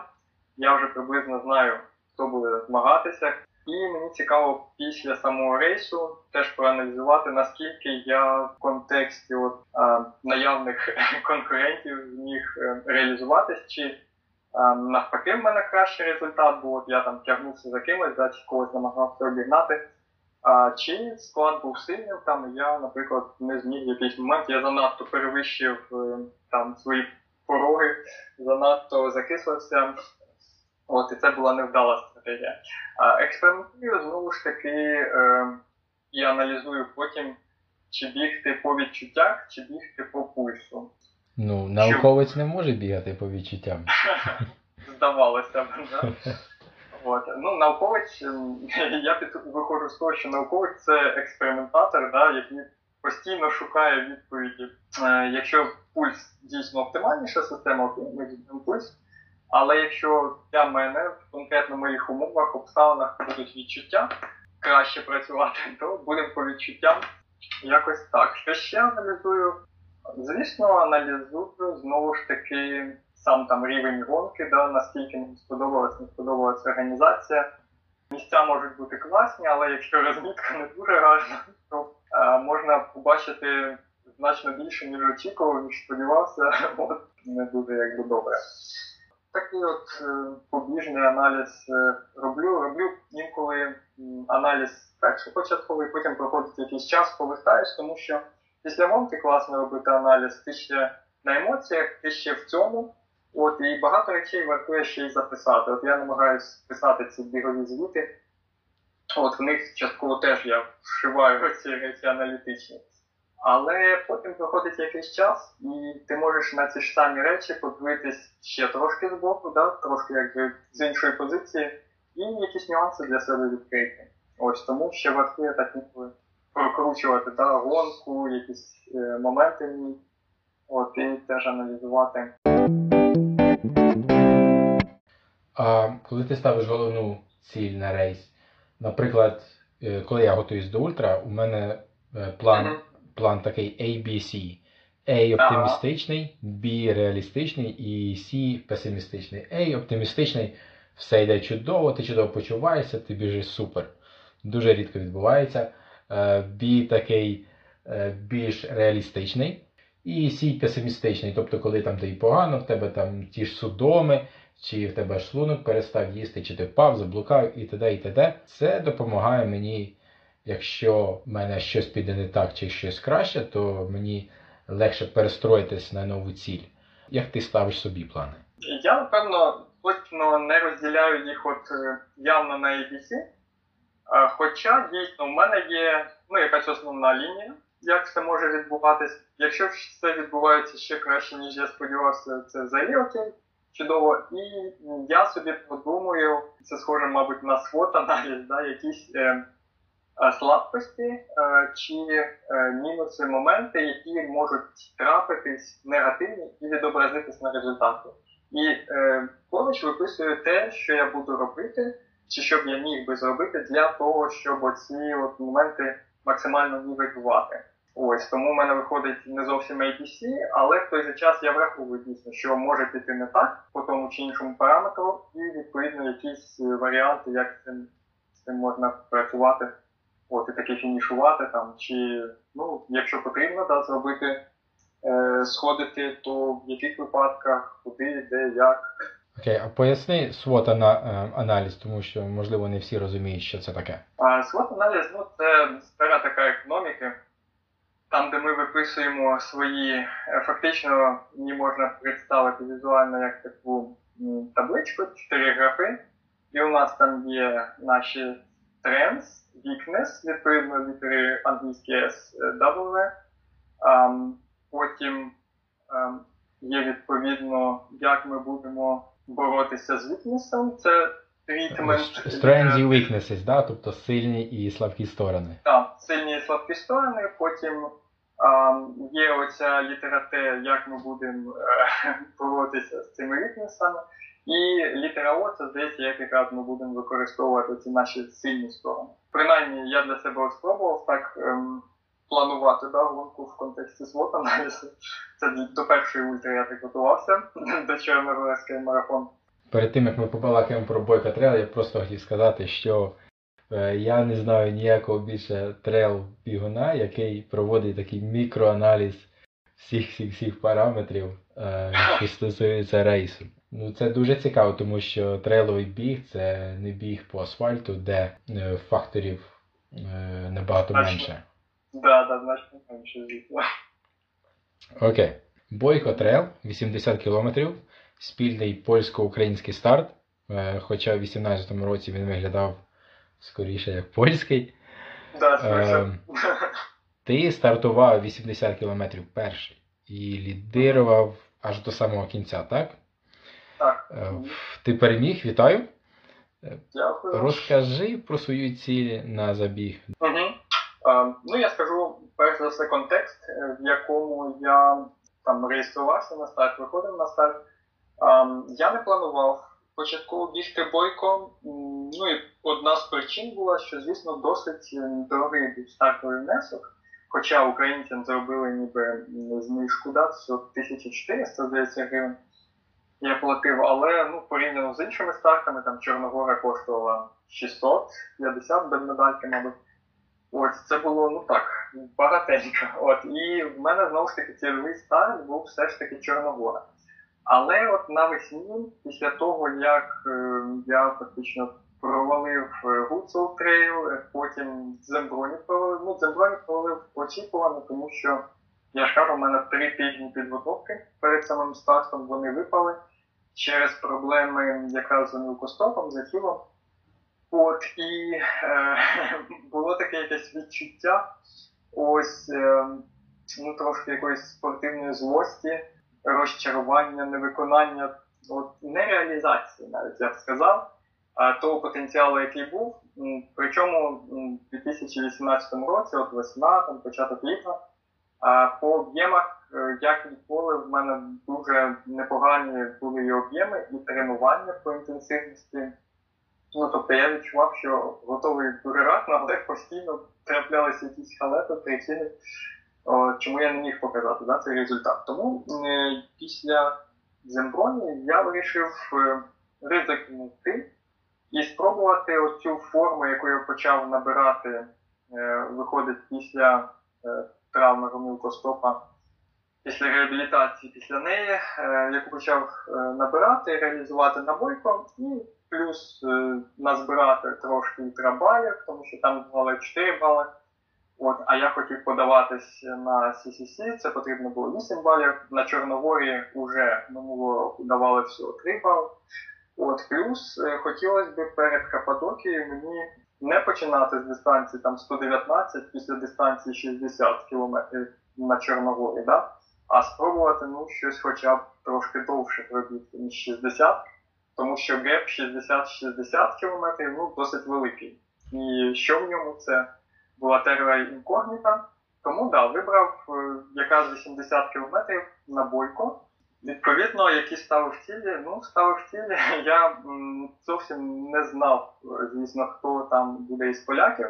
я вже приблизно знаю, хто буде змагатися. І мені цікаво після самого рейсу теж проаналізувати, наскільки я в контексті от, а, наявних [laughs] конкурентів зміг е, реалізуватись, чи навпаки в мене кращий результат, от я там тягнувся за кимось, да, чи когось намагався обігнати. А, Чи склад був сильним, там я, наприклад, не зміг якийсь момент, я занадто перевищив е, там свої пороги, занадто закислився. От, і це була невдала стратегія. А експериментую знову ж таки е, і аналізую потім, чи бігти по відчуттях, чи бігти по пульсу. Ну, науковець не може бігати по відчуттям. [laughs] Здавалося б, да? От. Ну, науковець, [laughs] я під виходжу з того, що науковець це експериментатор, да, який постійно шукає відповіді. Е, якщо пульс дійсно оптимальніша система, то ми візьмемо пульс. Але якщо для мене в конкретно моїх умовах, обставинах будуть відчуття краще працювати, то будемо по відчуттям якось так. Що ще аналізую? Звісно, аналізую знову ж таки сам там рівень гонки, да, наскільки мені сподобалась, не сподобалась організація. Місця можуть бути класні, але якщо розмітка не дуже гарна, то е, можна побачити значно більше, ніж очікував, ніж сподівався. [laughs] От не дуже якби добре такий от е, побіжний аналіз е, роблю. Роблю інколи аналіз перший початковий, потім проходить якийсь час, повертаєш, тому що після гонки класно робити аналіз, ти ще на емоціях, ти ще в цьому. От, І багато речей вартує ще й записати. От я намагаюся писати ці бігові звіти. От в них частково теж я вшиваю [laughs] ці речі аналітичні. Але потім проходить якийсь час, і ти можеш на ці ж самі речі подивитись ще трошки з боку, да? трошки якби з іншої позиції, і якісь нюанси для себе відкрити. Ось тому ще вартує так інколи прокручувати да, гонку, якісь е, моменти в ній, от, і теж аналізувати. А коли ти ставиш головну ціль на рейс, наприклад, е, коли я готуюсь до ультра, у мене е, план. Mm-hmm план такий ABC. A оптимістичний, B реалістичний і C песимістичний. A оптимістичний, все йде чудово, ти чудово почуваєшся, ти біжиш супер. Дуже рідко відбувається. Е, B такий е, більш реалістичний. І C песимістичний. Тобто, коли там тобі погано, в тебе там ті ж судоми, чи в тебе шлунок перестав їсти, чи ти впав, заблукав і т.д. і т.д. Це допомагає мені якщо в мене щось піде не так чи щось краще, то мені легше перестроїтись на нову ціль. Як ти ставиш собі плани? Я напевно точно не розділяю їх от е, явно на ABC. Хоча дійсно в мене є ну, якась основна лінія, як це може відбуватись. Якщо все відбувається ще краще, ніж я сподівався, це взагалі окей, чудово. І я собі подумаю, це схоже, мабуть, на свот аналіз, да, якісь е, Е, слабкості е, чи е, мінуси, моменти, які можуть трапитись негативні і відобразитись на результаті. І поруч виписую те, що я буду робити, чи що б я міг би зробити для того, щоб оці от моменти максимально нівелювати. Ось тому в мене виходить не зовсім ABC, але в той же час я враховую дійсно, що може піти не так по тому чи іншому параметру, і відповідно якісь варіанти, як з цим, з цим можна працювати. От і таки фінішувати там, чи ну, якщо потрібно да, зробити, е, сходити, то в яких випадках, куди, де, як. Окей, а поясни свот аналіз, тому що, можливо, не всі розуміють, що це таке. свот аналіз ну, це стара така економіки, там, де ми виписуємо свої, е, фактично її можна представити візуально як таку табличку, чотири графи. І у нас там є наші trends, weakness, відповідно літери англійські S, W. Потім є відповідно, як ми будемо боротися з вікнесом. Це treatment. Strengths і weaknesses, да? тобто сильні і слабкі сторони. Так, сильні і слабкі сторони. Потім є оця літера Т, як ми будемо е, [laughs] боротися з цими вікнесами. І літера О це здається, як якраз ми будемо використовувати ці наші сильні сторони. Принаймні, я для себе спробував так ем, планувати да, гонку в контексті SWOT аналізу. [laughs] Це до першої ультри я так готувався [laughs] до Чорногорський марафон. Перед тим як ми побалакаємо про Бойко Трейл, я просто хотів сказати, що е, я не знаю ніякого більше трейл бігуна, який проводить такий мікроаналіз всіх всіх всіх параметрів, е, [laughs] що стосується рейсу. Ну це дуже цікаво, тому що трейловий біг це не біг по асфальту, де е, факторів набагато менше. Да, да, значно менше, звісно. Окей. Бойко трейл 80 кілометрів. Спільний польсько-український старт. Е, хоча в 2018 році він виглядав скоріше як польський. Да, е, ти стартував 80 кілометрів перший і лідирував аж до самого кінця, так? Так. Е, ти переміг, вітаю. Дякую. Розкажи про свою ціль на забіг. Угу. А, ну, я скажу перш за все контекст, е, в якому я там реєструвався на старт, виходив на старт. Я не планував початково бігти бойко. Ну і одна з причин була, що, звісно, досить дорогий був стартовий внесок. Хоча українцям зробили ніби знижку, да, все 1400, здається, гривень я платив, але ну, порівняно з іншими стартами, там Чорногора коштувала 650 без медальки, мабуть. Ось це було ну так, багатенько. От, І в мене знову ж таки цільовий старт був все ж таки Чорногора. Але от навесні, після того, як е, я фактично провалив Гуцул Трейл, потім Дземброні провалив, ну Дземброні провалив очікувано, тому що я ж кажу, у мене три тижні підготовки перед самим стартом вони випали через проблеми якраз з мілкостопом, за тілом. От і е, [laughs] було таке якесь відчуття, ось е, ну, трошки якоїсь спортивної злості, розчарування, невиконання, от нереалізації, навіть я б сказав, того потенціалу, який був. Причому в 2018 році, от весна, там початок літа, по об'ємах Е, як ніколи, в мене дуже непогані були і об'єми, і тренування по інтенсивності. Ну, тобто я відчував, що готовий дуже радно, але постійно траплялися якісь халепи, причини, чому я не міг показати да, цей результат. Тому е, після Земброні я вирішив е, ризикнути і спробувати оцю форму, яку я почав набирати, е, виходить після е, травми гомілкостопа після реабілітації після неї, е, яку почав е, набирати, реалізувати на бойко, і плюс е, назбирати трошки трабалів, тому що там давали 4 бали. От, А я хотів подаватись на CCC, це потрібно було 8 балів. На Чорногорі вже минулого року давали всього 3 бали. От, Плюс хотілося б перед Каппадокією мені не починати з дистанції там 119 після дистанції 60 км на Чорногорі. Да? а спробувати ну, щось хоча б трошки довше пробігти, ніж 60, тому що геп 60-60 км ну, досить великий. І що в ньому це була терра інкогніта. Тому да, вибрав е, якраз 80 км на бойко. Відповідно, які ставив цілі, ну, ставив цілі. [laughs] Я зовсім не знав, звісно, хто там буде із поляків.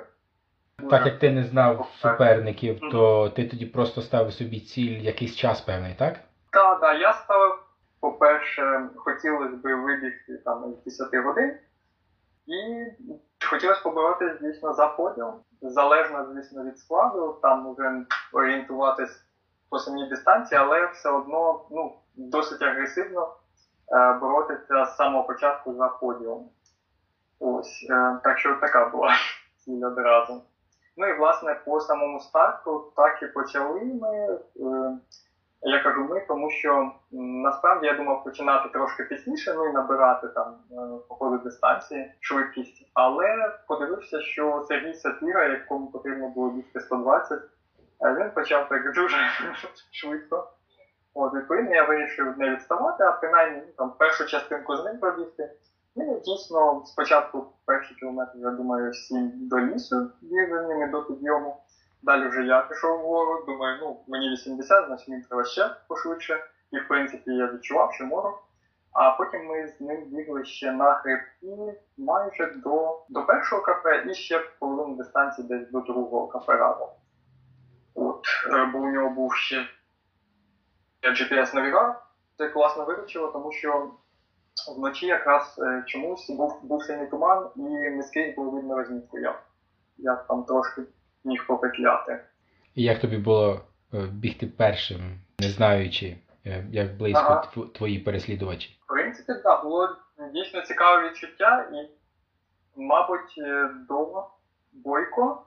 Так як ти не знав суперників, то ти тоді просто ставив собі ціль якийсь час певний, так? Так, так. Я ставив, по-перше, хотілося б вибігти там з 10 годин. І хотілося поборотися, звісно, за подіум. Залежно, звісно, від складу, там вже орієнтуватись по самій дистанції, але все одно ну, досить агресивно боротися з самого початку за подіум. Ось, так що така була [laughs] ціль одразу. Ну і власне по самому старту так і почали ми. Я кажу ми, тому що насправді я думав починати трошки пізніше, ну і набирати там е, по ходу дистанції швидкість. Але подивився, що Сергій Сапіра, якому потрібно було бігти 120, е, він почав так дуже [laughs] швидко. От, відповідно, я вирішив не відставати, а принаймні ну, там першу частинку з ним пробігти. Ну, дійсно, спочатку перші кілометри, я думаю, всі до лісу біг до підйому. Далі вже я пішов вгору, думаю, ну, мені 80, значить мені треба ще пошвидше. І в принципі я відчував, що можу. А потім ми з ним бігли ще на хребті майже до до першого кафе і ще половину дистанції десь до другого кафе разом. От, е, Бо у нього був ще GPS-навігатор. Це класно виручило, тому що вночі якраз е, чомусь був був синій туман і не скрізь видно розмітку. Я, я там трошки міг попетляти. І як тобі було е, бігти першим, не знаючи, е, як близько ага. твої переслідувачі? В принципі, так, да, було дійсно цікаве відчуття, і, мабуть, е, до Бойко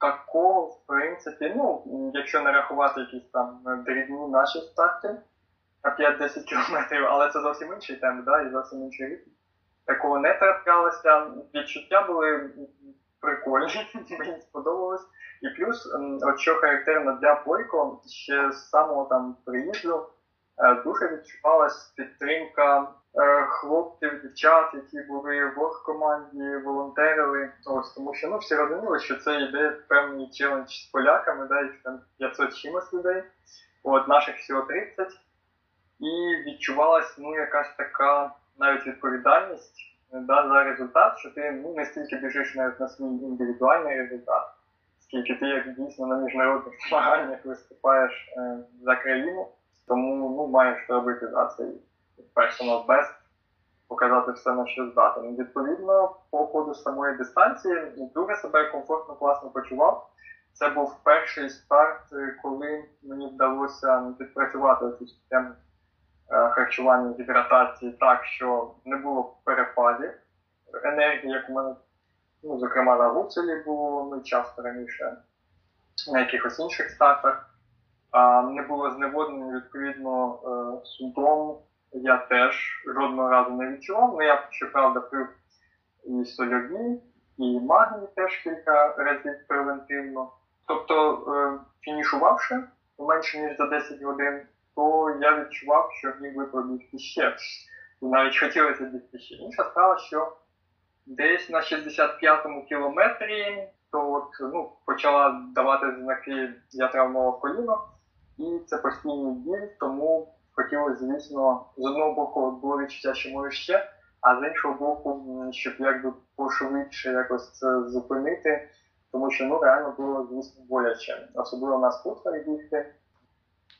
такого, в принципі, ну, якщо не рахувати якісь там дрібні наші старти на 5-10 кілометрів, але це зовсім інший темп, да, і зовсім інший ритм. Такого не траплялося. Відчуття були прикольні, мені сподобалось. І плюс, от що характерно для Бойко, ще з самого там приїзду е, дуже відчувалась підтримка е, хлопців, дівчат, які були в команді, волонтерили. Ось тому що ну всі розуміли, що це йде певний челендж з поляками, да, їх там 500 чимось людей, от наших всього 30. І відчувалась ну якась така навіть відповідальність да, за результат, що ти ну, не стільки біжиш навіть на свій індивідуальний результат, скільки ти як дійсно на міжнародних [laughs] змаганнях виступаєш е, за країну, тому ну, маєш робити за цей personal best, показати все на що здатен. Відповідно, по ходу самої дистанції дуже себе комфортно, класно почував. Це був перший старт, коли мені вдалося відпрацювати цю систему Е, харчування гідратації так, що не було перепадів енергії, як у мене, ну, зокрема, на Гуцелі було ну, часто раніше, на якихось інших стартах. Не було зневоднення, відповідно, е, судом я теж жодного разу не відчував. Ну, я, щоправда, пив і сольові, і магній теж кілька разів превентивно. Тобто, е, фінішувавши менше ніж за 10 годин, то я відчував, що міг би пробігти ще. І навіть хотілося бігти ще. Інша справа, що десь на 65-му кілометрі то от, ну, почала давати знаки, я травмував коліно, і це постійний біль, тому хотілося, звісно, з одного боку було відчуття, що може ще, а з іншого боку, щоб якби пошвидше якось це зупинити, тому що ну реально було, звісно, боляче. Особливо на скутерах бігти.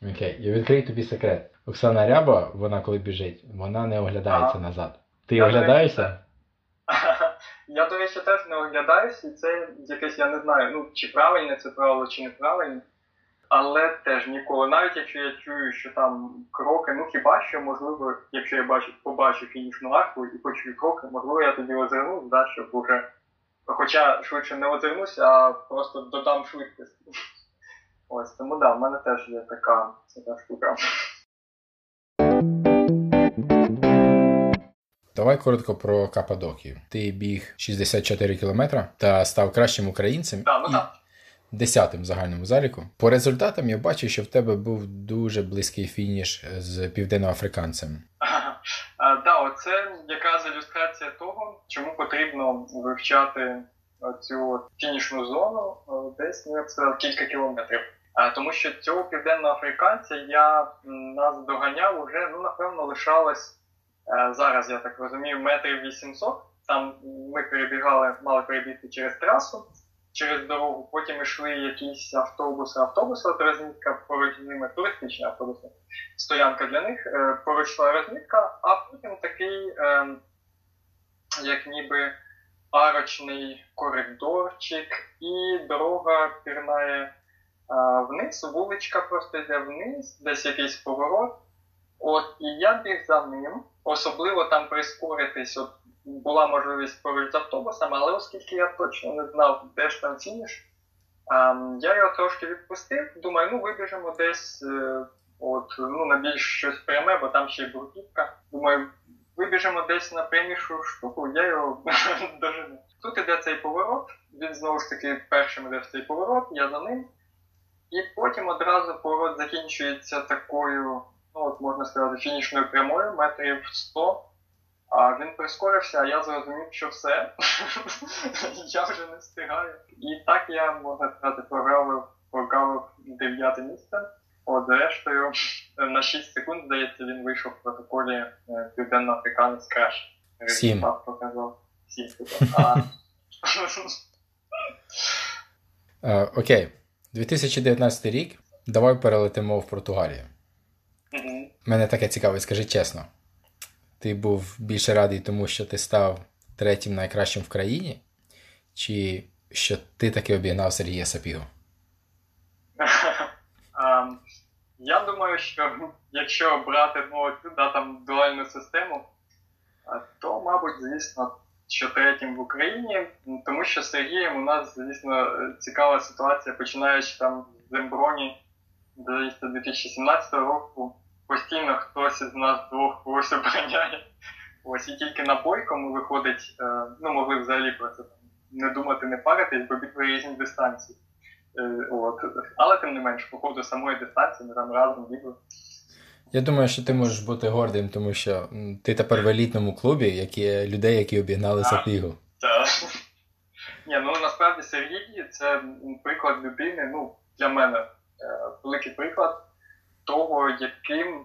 Окей, я відкрию тобі секрет. Оксана Ряба, вона коли біжить, вона не оглядається ага. назад. Ти оглядаєшся? [laughs] Я, до речі, теж не оглядаюся, і це якесь, я не знаю, ну чи правильне це правило, чи неправильне. Але теж ніколи, навіть якщо я чую, що там кроки, ну хіба що, можливо, якщо я бачу, побачу фінішну арку і почую кроки, можливо, я тоді озирнусь, да, щоб уже. Хоча швидше не озирнусь, а просто додам швидкість. Ось тому да, в мене теж є така, така штука. Давай коротко про Каппадокію. Ти біг 64 кілометри та став кращим українцем да, ну, і десятим загальному заліку. По результатам я бачу, що в тебе був дуже близький фініш з південноафриканцем. [laughs] Так, да, оце якраз ілюстрація того, чому потрібно вивчати цю фінішну зону десь ну, кілька кілометрів. Тому що цього південноафриканця я нас доганяв уже, ну, напевно, лишалось е, зараз, я так розумію, метрів 800. Там ми перебігали, мали перебігти через трасу, через дорогу, потім йшли якісь автобуси, автобуси, от розмітка поруч ними, туристичні автобуси, стоянка для них, е, поруч йшла розмітка, а потім такий, ем, як ніби арочний коридорчик, і дорога пірнає вниз, вуличка просто йде вниз, десь якийсь поворот. От, і я біг за ним, особливо там прискоритись. От була можливість поруч з автобусом, але оскільки я точно не знав, де ж там фініш, ем, я його трошки відпустив. Думаю, ну вибіжемо десь е, от, ну, на більш щось пряме, бо там ще й бурківка. Думаю, вибіжимо десь на прямішу штуку, я його [laughs] дожену. Тут іде цей поворот, він знову ж таки першим іде в цей поворот, я за ним. І потім одразу поворот закінчується такою, ну от можна сказати, фінішною прямою, метрів 100. А він прискорився, а я зрозумів, що все. [laughs] я вже не встигаю. І так я, можна сказати, прогавив, прогавив дев'яте місце. От, зрештою, на 6 секунд, здається, він вийшов в протоколі е, Південно-Африканець краш. Сім. показав. Сім. [laughs] Е, Окей. 2019 рік. Давай перелетимо в Португалію. Мгм. Мене таке цікаве, скажи чесно. Ти був більше радий, тому що ти став третім найкращим в країні? Чи що ти таки обігнав Сергія Сапігу? [laughs] Ем, Я думаю, що якщо брати ну, да, там, дуальну систему, то, мабуть, звісно, що третім в Україні, тому що з Сергієм у нас, звісно, цікава ситуація, починаючи там з Емброні, здається, 2017 року, постійно хтось із нас двох когось обороняє. Ось і тільки на бойкому виходить, е, ну могли взагалі про це не думати, не паритись, бо бігли різні дистанції. Е, От. Але тим не менш, по ходу самої дистанції ми там разом бігли. Я думаю, що ти можеш бути гордим, тому що ти тепер в елітному клубі, які людей, які обігнали. Сапігу. Так. [laughs] Ні, ну насправді Сергій це приклад людини, ну, для мене е, великий приклад того, яким е,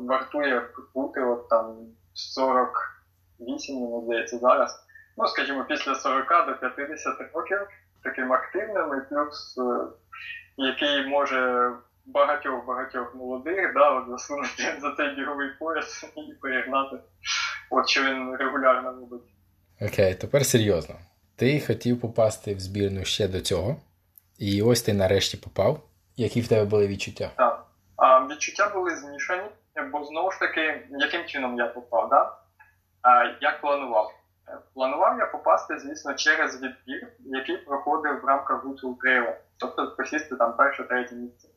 вартує бути от там 48, мені здається, зараз. Ну, скажімо, після 40 до 50 років таким активним і плюс, е, який може багатьох-багатьох молодих да, от засунути за цей біговий пояс і перегнати. От що він регулярно робить. Окей, тепер серйозно. Ти хотів попасти в збірну ще до цього, і ось ти нарешті попав. Які в тебе були відчуття? Так. А, відчуття були змішані, бо знову ж таки, яким чином я попав, да? а, як планував? Планував я попасти, звісно, через відбір, який проходив в рамках Гуцул Трейла, тобто посісти там перше, третє місце.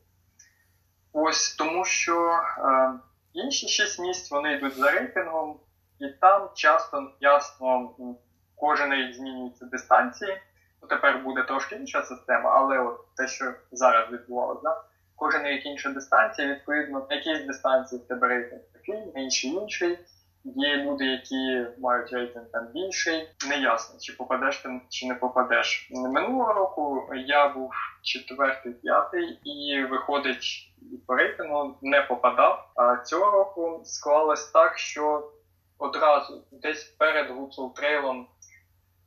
Ось тому, що е, інші шість місць вони йдуть за рейтингом, і там часто ясно кожен змінюється дистанції. Ну, тепер буде трошки інша система, але от те, що зараз відбувалося, да? кожен рік інша дистанція, відповідно, на якійсь дистанції в тебе рейтинг такий, на інший. Є люди, які мають рейтинг там більший. Неясно, чи попадеш ти, чи не попадеш. Минулого року я був четвертий, п'ятий, і виходить по рейтингу не попадав. А цього року склалось так, що одразу десь перед Гуцул трейлом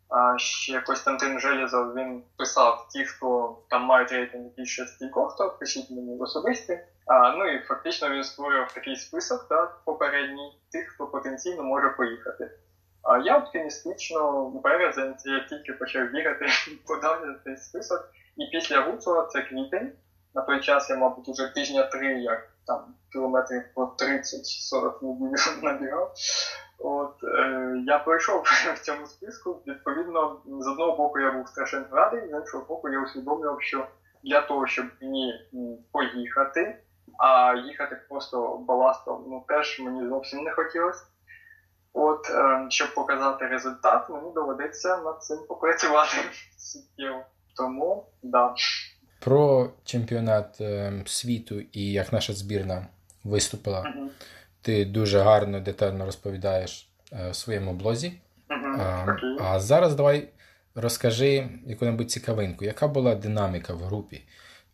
а, ще Костянтин Железов він писав ті, хто там мають рейтинг більше стількох, то пишіть мені в особисті. А, ну і фактично він створював такий список да, попередній тих, хто потенційно може поїхати. А я оптимістично в березень, я тільки почав бігати, [laughs] я цей список. І після Гуцула, це квітень. На той час я, мабуть, уже тижня три, як там кілометрів по 30-40 неділю [laughs] набігав. От е, я пройшов [laughs] в цьому списку. Відповідно, з одного боку я був страшенно радий, з іншого боку, я усвідомлював, що для того, щоб мені поїхати, а їхати просто баластом, ну теж мені зовсім не хотілося. От, е, щоб показати результат, мені доведеться над цим попрацювати [laughs] суттєво. Тому, да. Про чемпіонат е, світу і як наша збірна виступила. Ти дуже гарно, детально розповідаєш е, в своєму блозі. Мгм. А, Окей. а зараз давай розкажи яку-небудь цікавинку, яка була динаміка в групі?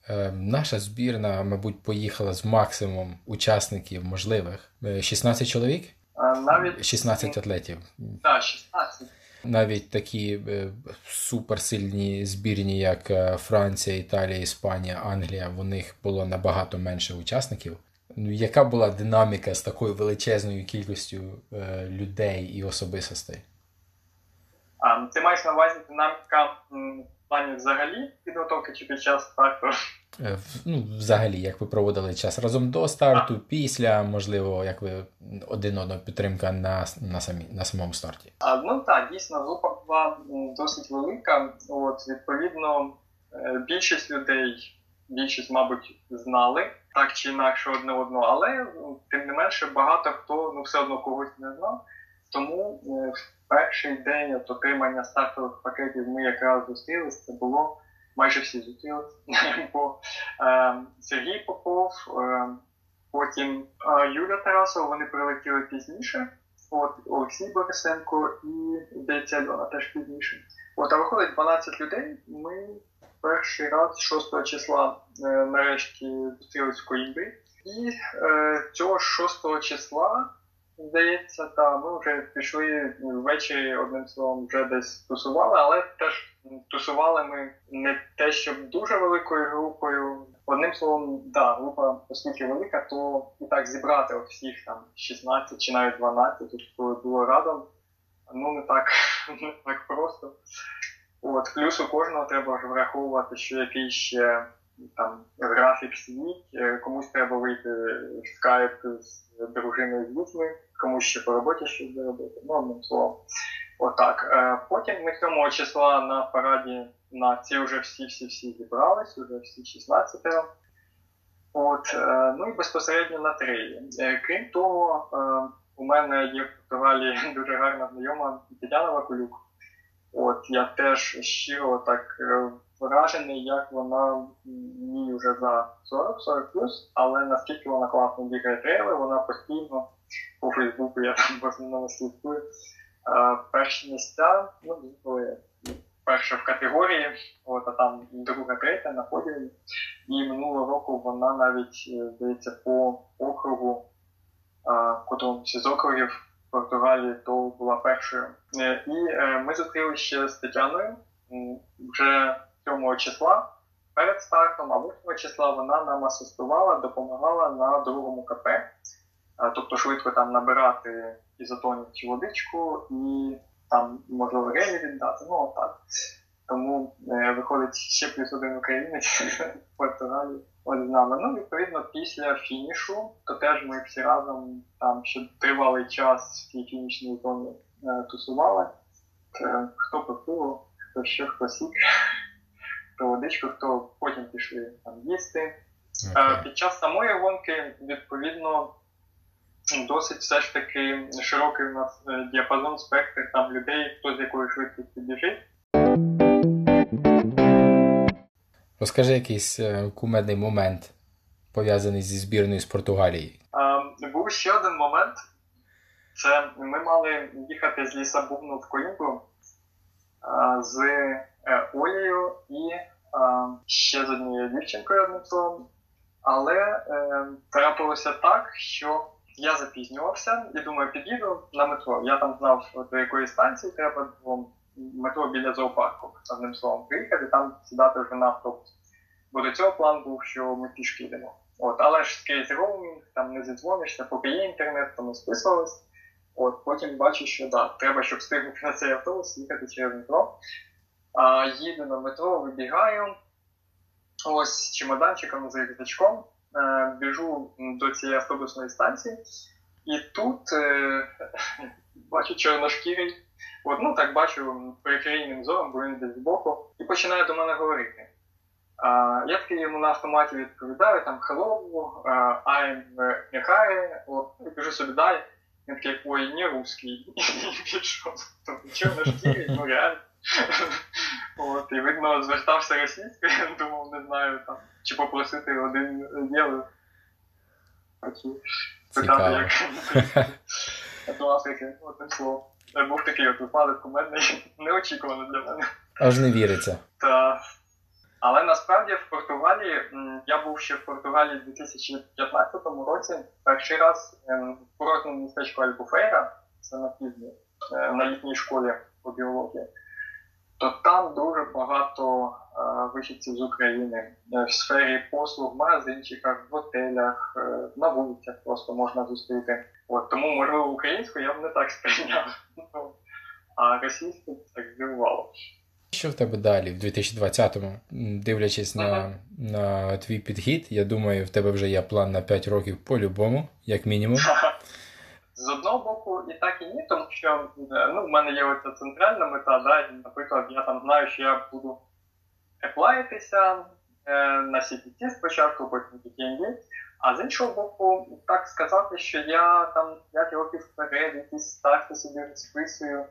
Е, наша збірна, мабуть, поїхала з максимум учасників можливих. Е, 16 чоловік, навіть 16 атлетів. Так, 16. Навіть такі е, суперсильні збірні, як е, Франція, Італія, Іспанія, Англія, в них було набагато менше учасників. Ну, Яка була динаміка з такою величезною кількістю е, людей і особистостей? Ти маєш на увазі динаміка плані взагалі підготовки чи під час старту? Е, ну, Взагалі, як ви проводили час разом до старту, а. після, можливо, як ви один одного підтримка на на, самі, на самому старті? А, Ну так, дійсно, група була досить велика. От, Відповідно, е, більшість людей, більшість, мабуть, знали так чи інакше одне одного, але тим не менше багато хто ну, все одно когось не знав. Тому е, в перший день от отримання стартових пакетів ми якраз зустрілися. Це було майже всі зустрілися. [laughs] Бо е, Сергій Попов, е, потім е, Юля Тарасова, вони прилетіли пізніше. От Олексій Борисенко і здається Альона теж пізніше. От, а виходить 12 людей. Ми перший раз 6 числа е, нарешті зустрілись в Коїмбі. І е, цього 6 числа Здається, та ми вже пішли ввечері одним словом вже десь тусували, але теж тусували ми не те, щоб дуже великою групою. Одним словом, да, група оскільки велика, то і так зібрати всіх там 16 чи навіть 12, коли було радом, ну не так [laughs] не так просто. От, Плюс у кожного треба враховувати, що якийсь ще там графік свій, е, комусь треба вийти в скайп з дружиною з дітьми комусь ще по роботі щось зробити. Ну, одним словом. Отак. Е, потім ми 7 числа на параді на ці вже всі-всі-всі зібрались, вже всі 16 От, е, Ну і безпосередньо на. Е, крім того, у мене є в Португалії [laughs] дуже гарна знайома Тетяна Вакулюк. От я теж щиро так вражений, як вона їй вже за 40-40 але наскільки вона класно бігає трейли, вона постійно по Фейсбуку я в основному слідкую. Перші місця, ну, були перша в категорії, от, а там друга, третя на подіумі. І минулого року вона навіть, е, здається, по округу, котрому з округів Португалії, то була першою. Е, і е, ми зустрілися ще з Тетяною вже 7 числа. Перед стартом, а 8 числа вона нам асистувала, допомагала на другому КП. Тобто швидко там набирати ізотонів чи водичку і там можливо релі віддати, ну отак. Тому е, виходить ще плюс один українець в Португалії з нами. Ну, відповідно, після фінішу, то теж ми всі разом там ще тривалий час в цій фінішній зоні е, тусували. Е, хто пив хто що, хто сік, хто водичку, хто потім пішли там їсти. Okay. Е, під час самої гонки, відповідно досить все ж таки широкий у нас е, діапазон спектр там людей, хто з якою швидкістю біжить. Розкажи якийсь е, кумедний момент, пов'язаний зі збірною з Португалії. Був ще один момент. Це ми мали їхати з Лісабуну в Коїмбу з Олею і ще з однією дівчинкою одним словом. Але е, трапилося так, що я запізнювався і думаю, під'їду на метро. Я там знав, до якої станції треба було метро біля зоопарку, одним словом, приїхати, там сідати вже на автобус. Бо до цього план був, що ми пішки йдемо. От, Але ж скрізь роумінг, там не зідзвонишся, поки є інтернет, то ми. От, Потім бачу, що да, треба, щоб встигнути на цей автобус, їхати через метро. А, Їду на метро, вибігаю. Ось з чемоданчиком, з рюкзачком. Е, біжу до цієї автобусної станції, і тут е, [laughs] бачу чорношкірий, от, ну так бачу периферійним зором, бо він десь збоку, і починає до мене говорити. Uh, я такий йому на автоматі відповідаю, там hello, I'm Mihai, от, і кажу собі далі. Він такий, ой, не русський. [laughs] Пішов. Тобто чорношкірий, ну реально. От, І видно, звертався російською, я думав, не знаю, там, чи попросити один євро. Питати, як [laughs] Африки, одним словом. Був такий от випадок кумедний, [laughs] неочікувано для мене. Аж не віриться. Та... Але насправді в Португалії, я був ще в Португалії в 2015 році, перший раз ем, в курортному містечку Альбуфейра, це на півдні, е, на літній школі по біології то там дуже багато е, вихідців з України е, в сфері послуг, в магазинчиках, в готелях, е, на вулицях просто можна зустріти. От тому можливо українську я б не так сприйняв. Ну, а російську так здивувало. Що в тебе далі, в 2020-му? Дивлячись на на твій підхід, я думаю, в тебе вже є план на 5 років по-любому, як мінімум. [laughs] З одного боку, і так і ні, тому що ну, в мене є оця центральна мета, да, наприклад, я там знаю, що я буду еплаїтися е, на CPT спочатку, потім PTND, а з іншого боку, так сказати, що я там 5 років вперед, якісь старти собі розписую,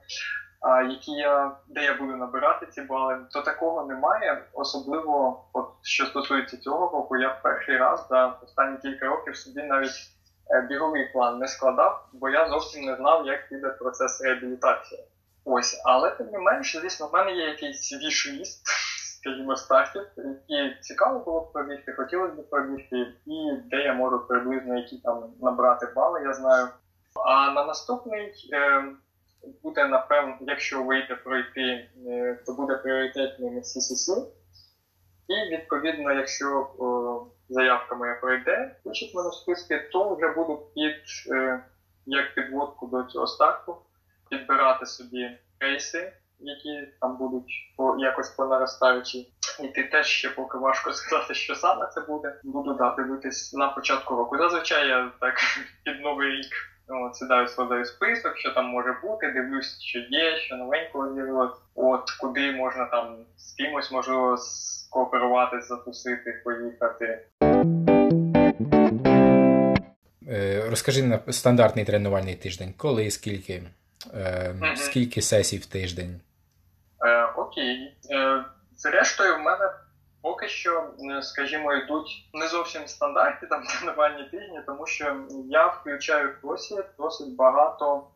а, які я, де я буду набирати ці бали, то такого немає. Особливо, от що стосується цього року, я в перший раз за останні кілька років собі навіть е, біговий план не складав, бо я зовсім не знав, як піде процес реабілітації. Ось, але тим не менш, звісно, в мене є якийсь віш-ліст, [laughs] скажімо, стартів, які цікаво було б пробігти, хотілося б пробігти, і де я можу приблизно які там набрати бали, я знаю. А на наступний е, буде, напевно, якщо вийде пройти, е, то буде пріоритетним CCC. І відповідно, якщо о, заявка моя пройде, включить мене списки, то вже буду під е, як підводку до цього старту підбирати собі рейси які там будуть по якось по наростаючій. І ти теж ще поки важко [laughs] сказати, що саме це буде. Буду да, дивитись на початку року. Зазвичай я так [laughs] під новий рік от, сідаю, складаю список, що там може бути, дивлюсь, що є, що новенького з'явилось. От куди можна там з кимось можливо скооперуватись, затусити, поїхати. Е, розкажи на стандартний тренувальний тиждень, коли, скільки, е, скільки сесій в тиждень. Е, Окей. Е, Зрештою, в мене поки що, скажімо, йдуть не зовсім стандартні там [laughs] тренувальні тижні, тому що я включаю досі досить багато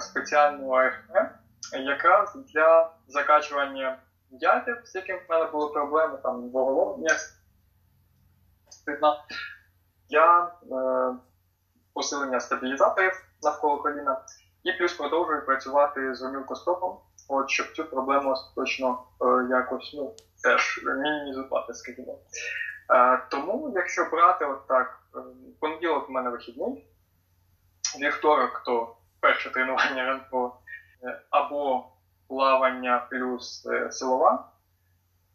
спеціального АФП, якраз для закачування м'язів, з яким в мене були проблеми, там двоголовня стидна, для е, посилення стабілізаторів навколо коліна. І плюс продовжую працювати з гомілкостопом, от щоб цю проблему точно е, якось ну, теж мінімізувати, скажімо. Е, тому, якщо брати от так, е, понеділок у мене вихідний, вівторок то перше тренування ранкове, е, або плавання плюс силова,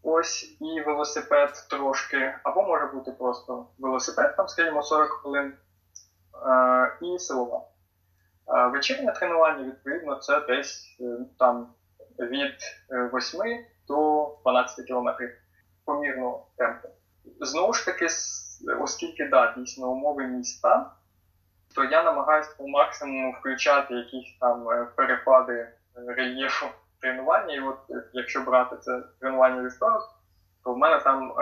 ось і велосипед трошки, або може бути просто велосипед, там, скажімо, 40 хвилин, і силова. Вечірнє тренування, відповідно, це десь там від 8 е, до 12 кілометрів помірного темпу. Знову ж таки, оскільки да, дійсно умови міста, то я намагаюся по максимуму включати якісь там е, перепади рельєфу тренування. І от якщо брати це тренування вівторок, то в мене там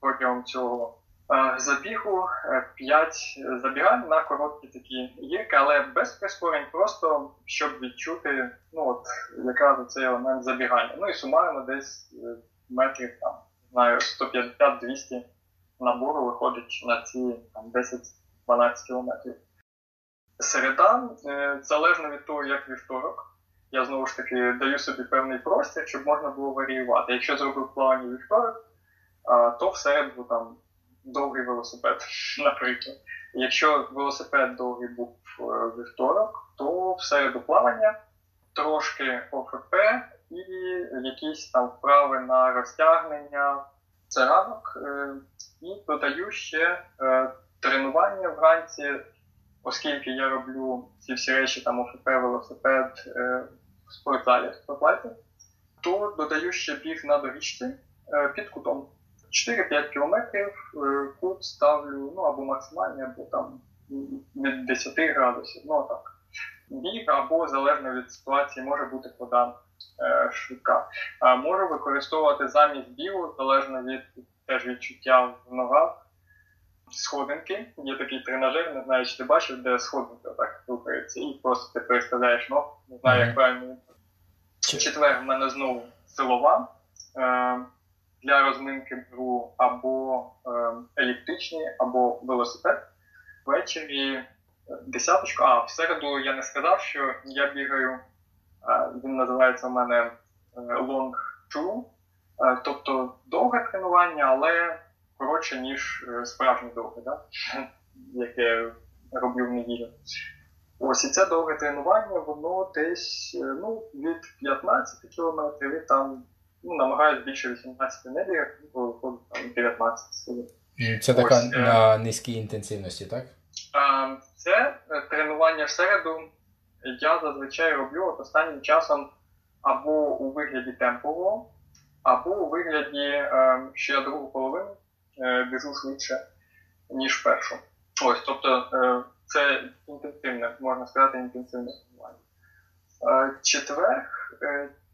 протягом цього Е, забігу 5 е, забігань на короткі такі гірки, але без прискорень, просто щоб відчути ну от якраз цей елемент забігання. Ну і сумарно десь е, метрів там, знаю, 150-200 набору виходить на ці там, 10-12 кілометрів. Середа, залежно від того, як вівторок, я знову ж таки даю собі певний простір, щоб можна було варіювати. Якщо зробив плавання вівторок, то в середу там довгий велосипед, [laughs] наприклад. Якщо велосипед довгий був е, вівторок, то в середу плавання трошки ОФП і якісь там вправи на розтягнення. Це ранок. Е, і додаю ще е, тренування вранці, оскільки я роблю ці всі речі, там ОФП, велосипед в спортзалі, в спортзалі, то додаю ще біг на доріжці під кутом. 4-5 кілометрів е, кут ставлю ну або максимальний, або там від 10 градусів. Ну так. Біг або залежно від ситуації може бути вода е, швидка. А можу використовувати замість бігу, залежно від теж відчуття в ногах. Сходинки, є такий тренажер, не знаю, чи ти бачив, де сходинки отак рухаються, і просто ти переставляєш ног, не знаю, як правильно. Четвер в мене знову силова. Е, для розминки беру або е, еліптичні, або велосипед. Ввечері е, десяточку. А в середу я не сказав, що я бігаю. Е, він називається у мене е, Long True, тобто довге тренування, але коротше, ніж справжнє довге, да? [laughs] яке роблю в неділю. Ось і це довге тренування, воно десь ну, від 15 кілометрів і там ну, намагаюся більше 18 небігах, коли виходить там 19 сили. Це така Ось, на низькій інтенсивності, так? Це тренування в середу я зазвичай роблю от останнім часом або у вигляді темпового, або у вигляді, е, що я другу половину е, біжу швидше, ніж першу. Ось, тобто е, це інтенсивне, можна сказати, інтенсивне тренування. Четвер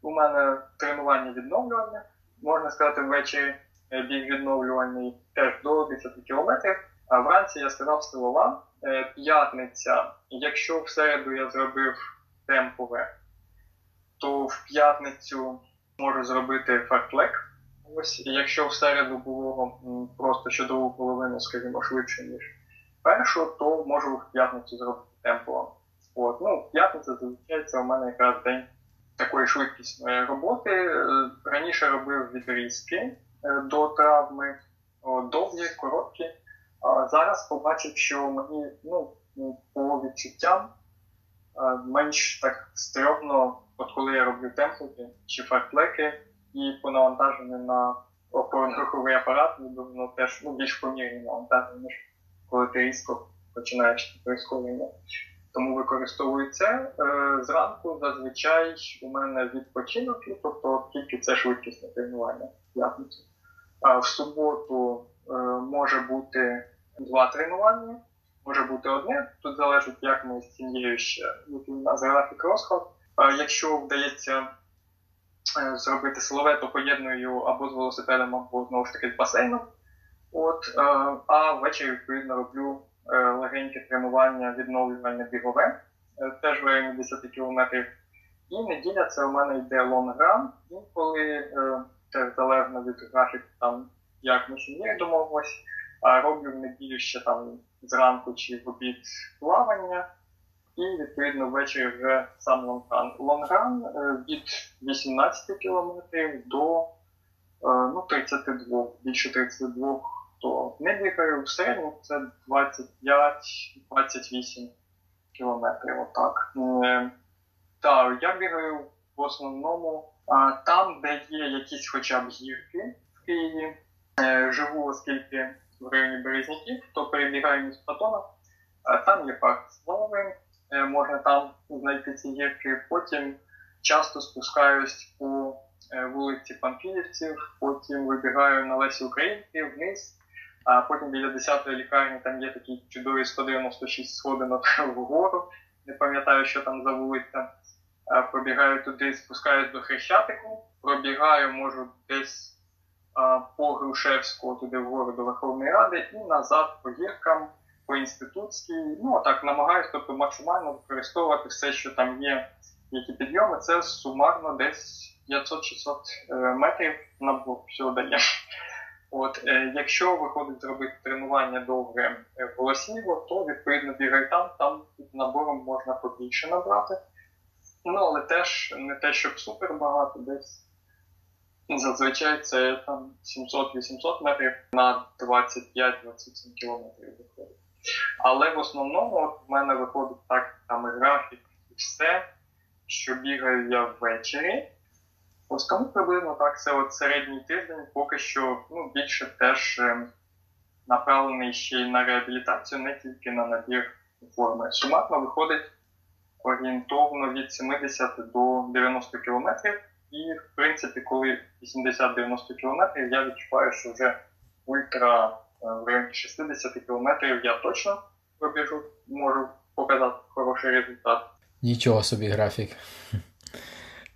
у мене тренування відновлювання, можна сказати, ввечері біг відновлювальний теж до 10 кілометрів. А вранці я сказав силова. П'ятниця, якщо в середу я зробив темпове, то в п'ятницю можу зробити фартлек. Ось, якщо в середу було просто що другу половину, скажімо, швидше, ніж першу, то можу в п'ятницю зробити темпо. От, ну, П'ятниця зазвичай це у мене якраз день такої швидкісної роботи. Е, раніше робив відрізки е, до травми, довгі, короткі. А зараз побачив, що мені ну, по відчуттям е, менш так стрьомно от коли я роблю темплики чи фартлеки і по навантаженню на опорно-руховий апарат, воно теж ну, більш помірні навантаження, ніж коли ти різко починаєш прискорення. Тому використовую це. Зранку зазвичай у мене відпочинок, тобто тільки це швидкісне тренування в п'ятницю. А в суботу е, може бути два тренування, може бути одне. Тут залежить, як ми з сім'єю ще у нас графік розклад. Якщо вдається е, зробити силове, то поєдную або з велосипедом, або знову ж таки з басейном. От, е, А ввечері, відповідно, роблю легеньке тренування, відновлювання бігове, теж в районі 10 кілометрів. І неділя це у мене йде лонгран, інколи теж залежно від графіку, там, як ми сім'єю домовились, роблю в неділю ще там зранку чи в обід плавання. І відповідно ввечері вже сам лонгран. Лонгран е, від 18 кілометрів до е, ну, 32, більше 32, то не бігаю. В середньому це 25-28 кілометрів. Отак. Е, так, я бігаю в основному там, де є якісь хоча б гірки в Києві. Живу, оскільки в районі Березняків, то перебігаю між Платона. Там є парк Слави, Е, можна там знайти ці гірки. Потім часто спускаюсь по е, вулиці Панфілівців, потім вибігаю на Лесі Українки вниз, а потім біля 10-ї лікарні там є такі чудові 196 сходинок вгору. Не пам'ятаю, що там за вулиця. Пробігаю туди, спускаюсь до Хрещатику, пробігаю, можу десь по Грушевську туди вгору до Верховної Ради і назад по гіркам по інститутській. Ну так намагаюся тобто максимально використовувати все, що там є, які підйоми. Це сумарно десь 500-600 е, метрів на блок всього дає. От, е, Якщо виходить зробити тренування довге е, волосніво, то відповідно бігай там, там під набором можна побільше набрати. Ну, але теж не те, щоб супер багато, десь зазвичай це там 700-800 метрів на 25-27 кілометрів виходить. Але в основному от в мене виходить так там графік і все, що бігаю я ввечері. Ось тому приблизно так це от середній тиждень, поки що ну, більше теж е, направлений ще й на реабілітацію, не тільки на набір форми. Сумарно виходить орієнтовно від 70 до 90 кілометрів. І, в принципі, коли 80-90 кілометрів, я відчуваю, що вже ультра в районі 60 кілометрів я точно пробіжу, можу показати хороший результат. Нічого собі графік.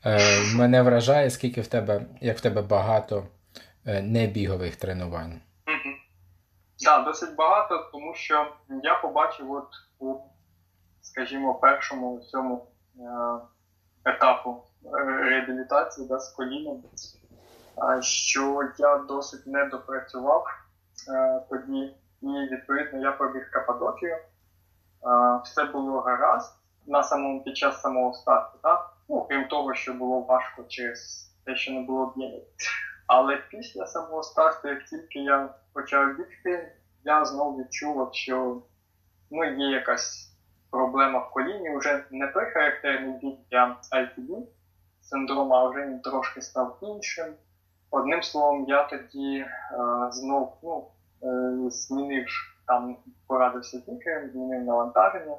Е, мене вражає, скільки в тебе, як в тебе багато е, небігових тренувань. Так, да, досить багато, тому що я побачив от у, скажімо, першому цьому е, етапу реабілітації да, з коліном, що я досить не допрацював Е, тоді, і відповідно я пробіг Каппадокію. Е, все було гаразд на самому під час самого старту, так? Ну, крім того, що було важко через те, що не було об'ємів. Але після самого старту, як тільки я почав бігти, я знову відчув, що ну, є якась проблема в коліні, вже не той характерний бік для ITD синдрому, а вже він трошки став іншим. Одним словом, я тоді е, знов ну, е, змінив там, порадився з лікарем, змінив навантаження.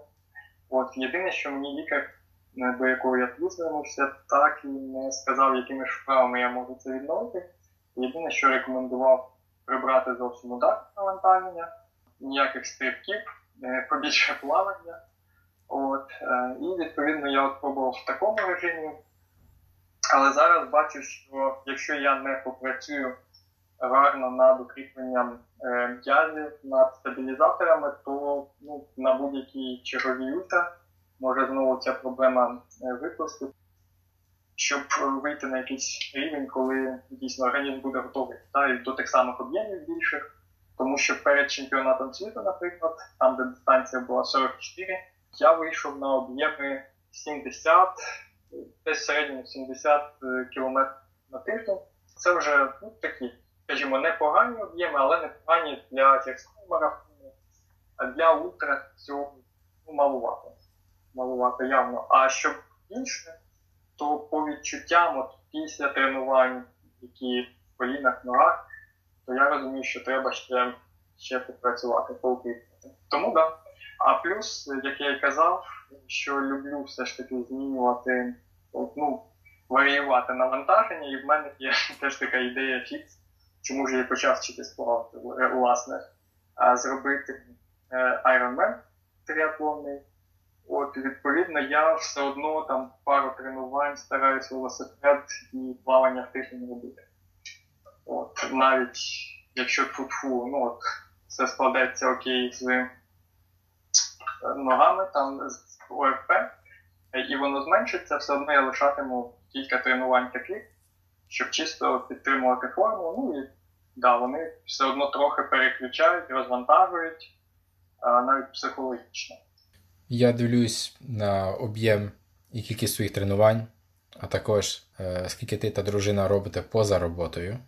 От єдине, що мені лікар, до якого я звернувся, так і не сказав, якими ж вправами я можу це відновити. Єдине, що рекомендував прибрати зовсім удар навантаження, ніяких стрибків, е, побільше плавання. От, е, І відповідно я от пробував в такому режимі. Але зараз бачу, що якщо я не попрацюю гарно над укріпленням е, м'язів, над стабілізаторами, то ну, на будь-якій черговій ультра може знову ця проблема е, виплисти, щоб вийти на якийсь рівень, коли дійсно організм буде готовий та, і до тих самих об'ємів більших. Тому що перед чемпіонатом світу, наприклад, там, де дистанція була 44, я вийшов на об'єми 70 десь в середньому 70 е, км на тиждень. Це вже ну, такі, скажімо, непогані об'єми, але непогані для гірського марафону, а для ультра цього ну, малувато. Малувато явно. А щоб інше, то по відчуттям от після тренувань, які в колінах, ногах, то я розумію, що треба ще ще попрацювати, поукріпити. Тому так. Да. А плюс, як я і казав, що люблю все ж таки змінювати, ну, варіювати навантаження, і в мене є [laughs] теж така ідея фікс, чому ж я почав вчитись плавати, власне, зробити е, Ironman триатлонний. От, відповідно, я все одно там пару тренувань стараюся велосипед і плавання в тиждень робити. От, навіть якщо тфу-тфу, ну от, все складеться окей з ногами, там з ОФП, і воно зменшиться, все одно я лишатиму кілька тренувань таких, щоб чисто підтримувати форму. Ну і да, вони все одно трохи переключають, розвантажують, навіть психологічно. Я дивлюсь на об'єм і кількість своїх тренувань, а також е, скільки ти та дружина робите поза роботою,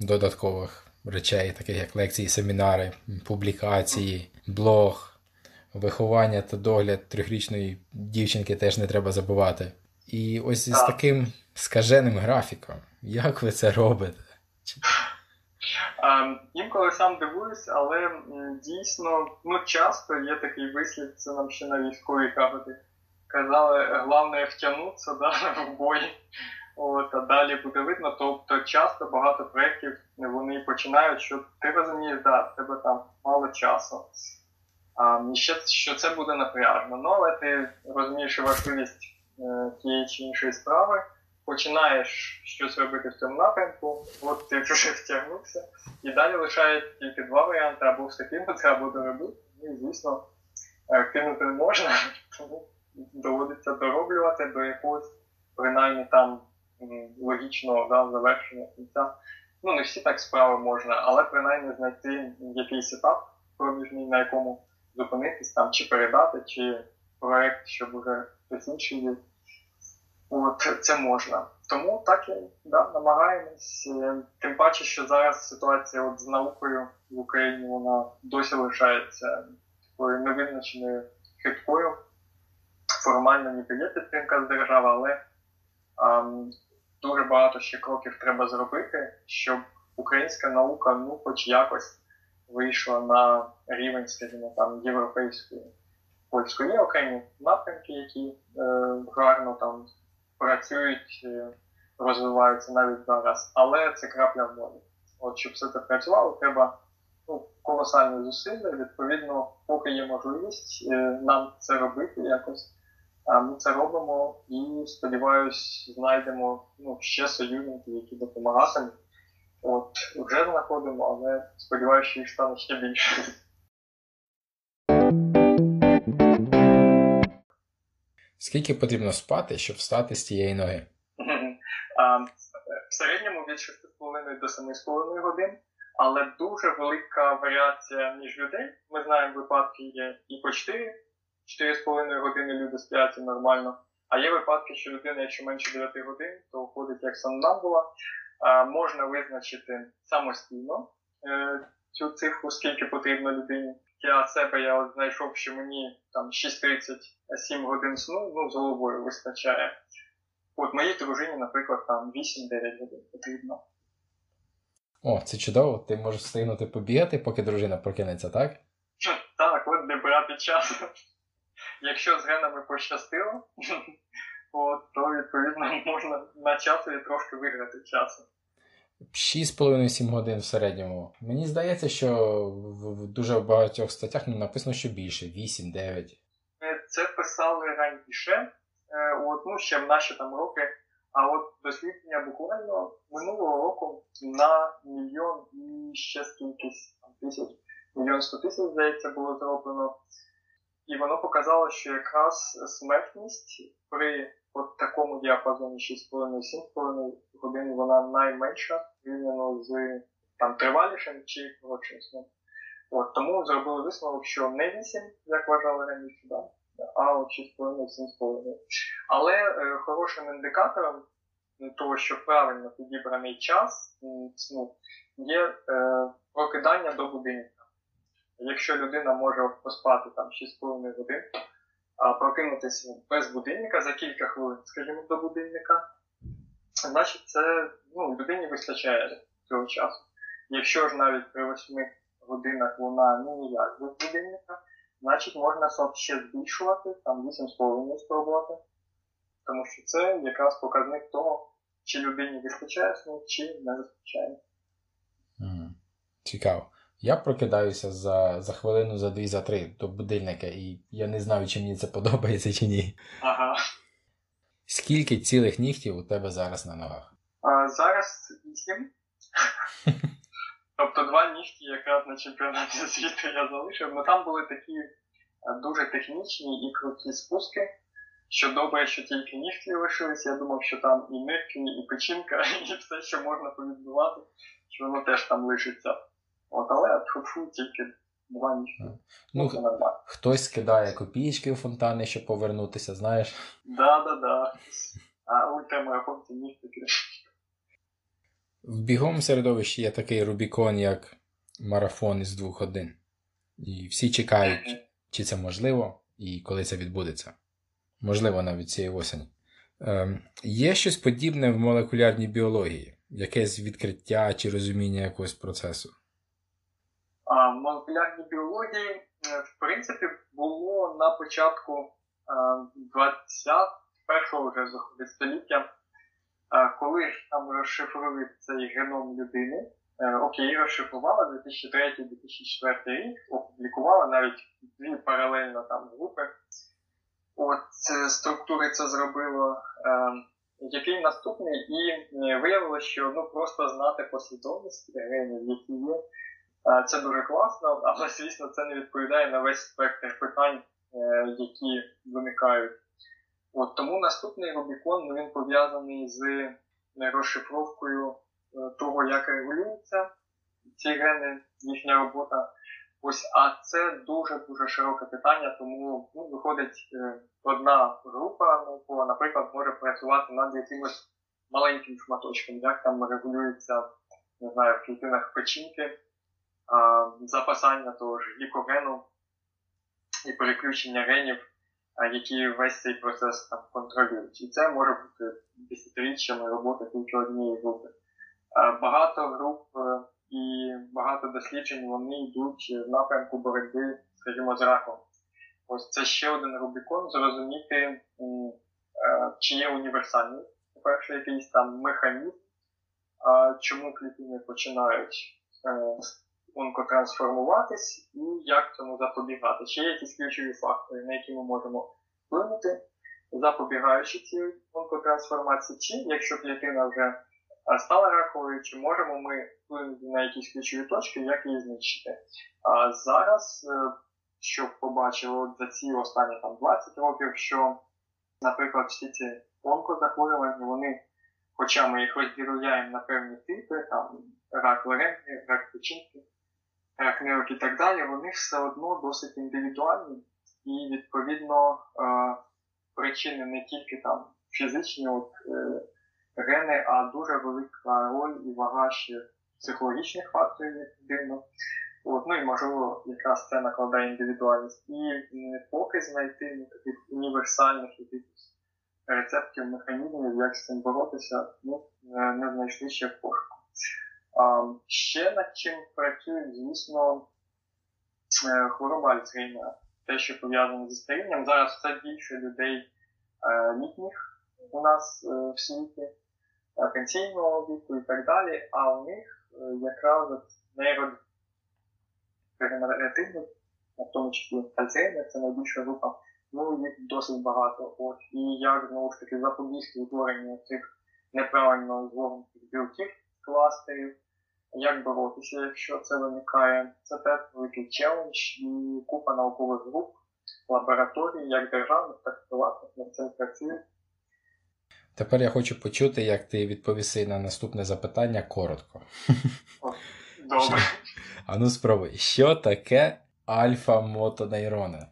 додаткових речей, таких як лекції, семінари, публікації, блог, виховання та догляд трьохрічної дівчинки теж не треба забувати. І ось з таким скаженим графіком, як ви це робите? Um, інколи сам дивуюсь, але дійсно ну, часто є такий вислід, це нам ще на військовій кафедрі. Казали, головне втягнутися да, [laughs] в бой, от, а далі буде видно. Тобто часто багато проєктів вони починають, що ти розумієш, да, тебе там мало часу. А, ще, що це буде напряжно. Ну, але ти розумієш важливість е, тієї чи іншої справи, починаєш щось робити в цьому напрямку, от ти вже втягнувся, і далі лишається тільки два варіанти: або все кинути, або доробити. Ну, і, звісно, е, кинути не можна, [laughs] тому доводиться дороблювати до якогось, принаймні там логічного да, завершення кінця. Ну, не всі так справи можна, але принаймні знайти якийсь етап проміжний, на якому зупинитись там, чи передати, чи проект, щоб уже хтось інший. От це можна. Тому так і да, намагаємось. Е, тим паче, що зараз ситуація от з наукою в Україні вона досі лишається такою невизначеною хиткою. Формально ніби є підтримка з держави, але ам, дуже багато ще кроків треба зробити, щоб українська наука ну, хоч якось вийшла на рівень, скажімо, там європейської польської Є окремі напрямки, які е, гарно там працюють, е, розвиваються навіть зараз, але це крапля в морі. От щоб все це працювало, треба ну, колосальні зусилля. Відповідно, поки є можливість е, нам це робити якось. Ми це робимо і сподіваюсь, знайдемо ну, ще союзників, які допомагатимуть. От, вже знаходимо, але сподіваюся, що їх стане ще більше. Скільки потрібно спати, щоб встати з тієї ноги? В середньому від 6,5 до 7,5 годин, але дуже велика варіація між людей. Ми знаємо, випадки є і по 4, 4,5 години люди сплять нормально. А є випадки, що людина, якщо менше 9 годин, то ходить як сомнамбула можна визначити самостійно е, цю цифру, скільки потрібно людині. Я себе я от знайшов, що мені там 6-37 годин сну ну, з головою вистачає. От моїй дружині, наприклад, там 8-9 годин потрібно. О, це чудово, ти можеш встигнути побігати, поки дружина прокинеться, так? [laughs] Так, от не брати час. Якщо з генами пощастило, [laughs] то відповідно можна на часові трошки виграти часу. 6,5-7 годин в середньому. Мені здається, що в дуже багатьох статтях ну, написано, що більше 8-9. Е, це писали раніше, е, от, ну ще в наші там роки. А от дослідження буквально минулого року на мільйон і ще скількись тисяч, мільйон сто тисяч, здається, було зроблено. І воно показало, що якраз смертність при от такому діапазоні 6,5-7,5 годин вона найменша порівняно з там тривалішим чи коротшим сном. От, тому зробили висновок, що не 8, як вважали раніше, да? а от 6,5-7,5. Але е, хорошим індикатором того, що правильно підібраний час сну, є е, прокидання до будинка. Якщо людина може поспати там 6,5 годин, прокинутися без будильника за кілька хвилин, скажімо, до будильника, значить це ну, людині вистачає цього часу. Якщо ж навіть при 8 годинах вона ну, ніяк без будильника, значить можна сон ще збільшувати, там 8,5 спробувати. Тому що це якраз показник того, чи людині вистачає сну, чи не вистачає. Цікаво. Я прокидаюся за за хвилину, за дві, за три до будильника, і я не знаю, чи мені це [laughs] подобається чи ні. Ага. Скільки цілих нігтів у тебе зараз на ногах? А, Зараз вісім. тобто два нігті якраз на чемпіонаті світу я залишив. Ну там були такі дуже технічні і круті спуски. Що добре, що тільки нігті лишились, я думав, що там і нирки, і печінка, [laughs] і все, що можна повідбувати, що воно теж там лишиться. От, але фу тільки два нігті. Ну, нормально. Хтось скидає копійки у фонтани, щоб повернутися, знаєш? Да, да, да. А ультрамарафон це нігтики. В бігом середовищі є такий Рубікон, як марафон із двох годин. І всі чекають, чи це можливо і коли це відбудеться можливо, навіть цієї осені. Е, Є щось подібне в молекулярній біології, якесь відкриття чи розуміння якогось процесу? А, В молекулярній біології, е, в принципі, було на початку 21-го е, вже століття, е, коли там розшифрували цей геном людини. Окей, розшифрували 2003-2004 рік, опублікували навіть дві паралельно там групи. От структури це зробило. Який наступний, і виявилося, що ну просто знати послідовність генів, які є, це дуже класно, [laughs] але звісно це не відповідає на весь спектр питань, е, які виникають. От Тому наступний Рубікон ну, він пов'язаний з е, розшифровкою е, того, як регулюються ці гени, їхня робота. Ось, а це дуже-дуже широке питання, тому ну, виходить е, одна група наукова, наприклад, може працювати над якимось маленьким шматочком, як там регулюється, не знаю, в клітинах печінки, запасання того ж глікогену і переключення генів, які весь цей процес там контролюють. І це може бути десятиріччями роботи тільки однієї групи. Багато груп. Е, і багато досліджень вони йдуть в напрямку боротьби, скажімо, з раком. Ось це ще один Рубікон, зрозуміти, е, чи є універсальний, по-перше, якийсь там механізм, чому клітини починають е, онкотрансформуватись і як цьому запобігати. Чи є якісь ключові фактори, на які ми можемо вплинути, запобігаючи цій онкотрансформації, чи якщо клітина вже стала раковою, чи можемо ми вплинути на якісь ключові точки, як її знищити. А зараз, е, що побачили за ці останні там 20 років, що, наприклад, всі ці онкозахворювання, вони, хоча ми їх розділяємо на певні типи, там рак легені, рак печінки, рак нирок і так далі, вони все одно досить індивідуальні і, відповідно, е, причини не тільки там фізичні. от, е, гени, а дуже велика роль і вага ще психологічних факторів, як дивно. От, ну і можливо, якраз це накладає індивідуальність. І поки знайти таких універсальних якихось рецептів, механізмів, як з цим боротися, ну, не знайшли ще в пошуку. Ще над чим працюють, звісно, е, хвороба Альцгеймера. Те, що пов'язане зі старінням. Зараз все більше людей е, літніх у нас е, в світі, пенсійного віку і так далі, а у них якраз нейродегенеративний, в тому числі Альцгеймер, це найбільша група, ну їх досить багато. От. І як знову ж таки запобігти утворенню цих неправильно згорнутих білків кластерів, як боротися, якщо це виникає. Це теж великий челендж і купа наукових груп, лабораторій, як державних, так і приватних над цим працюють. Тепер я хочу почути, як ти відповіси на наступне запитання коротко. Добре. [laughs] А ну спробуй, що таке альфа-мотонейрони?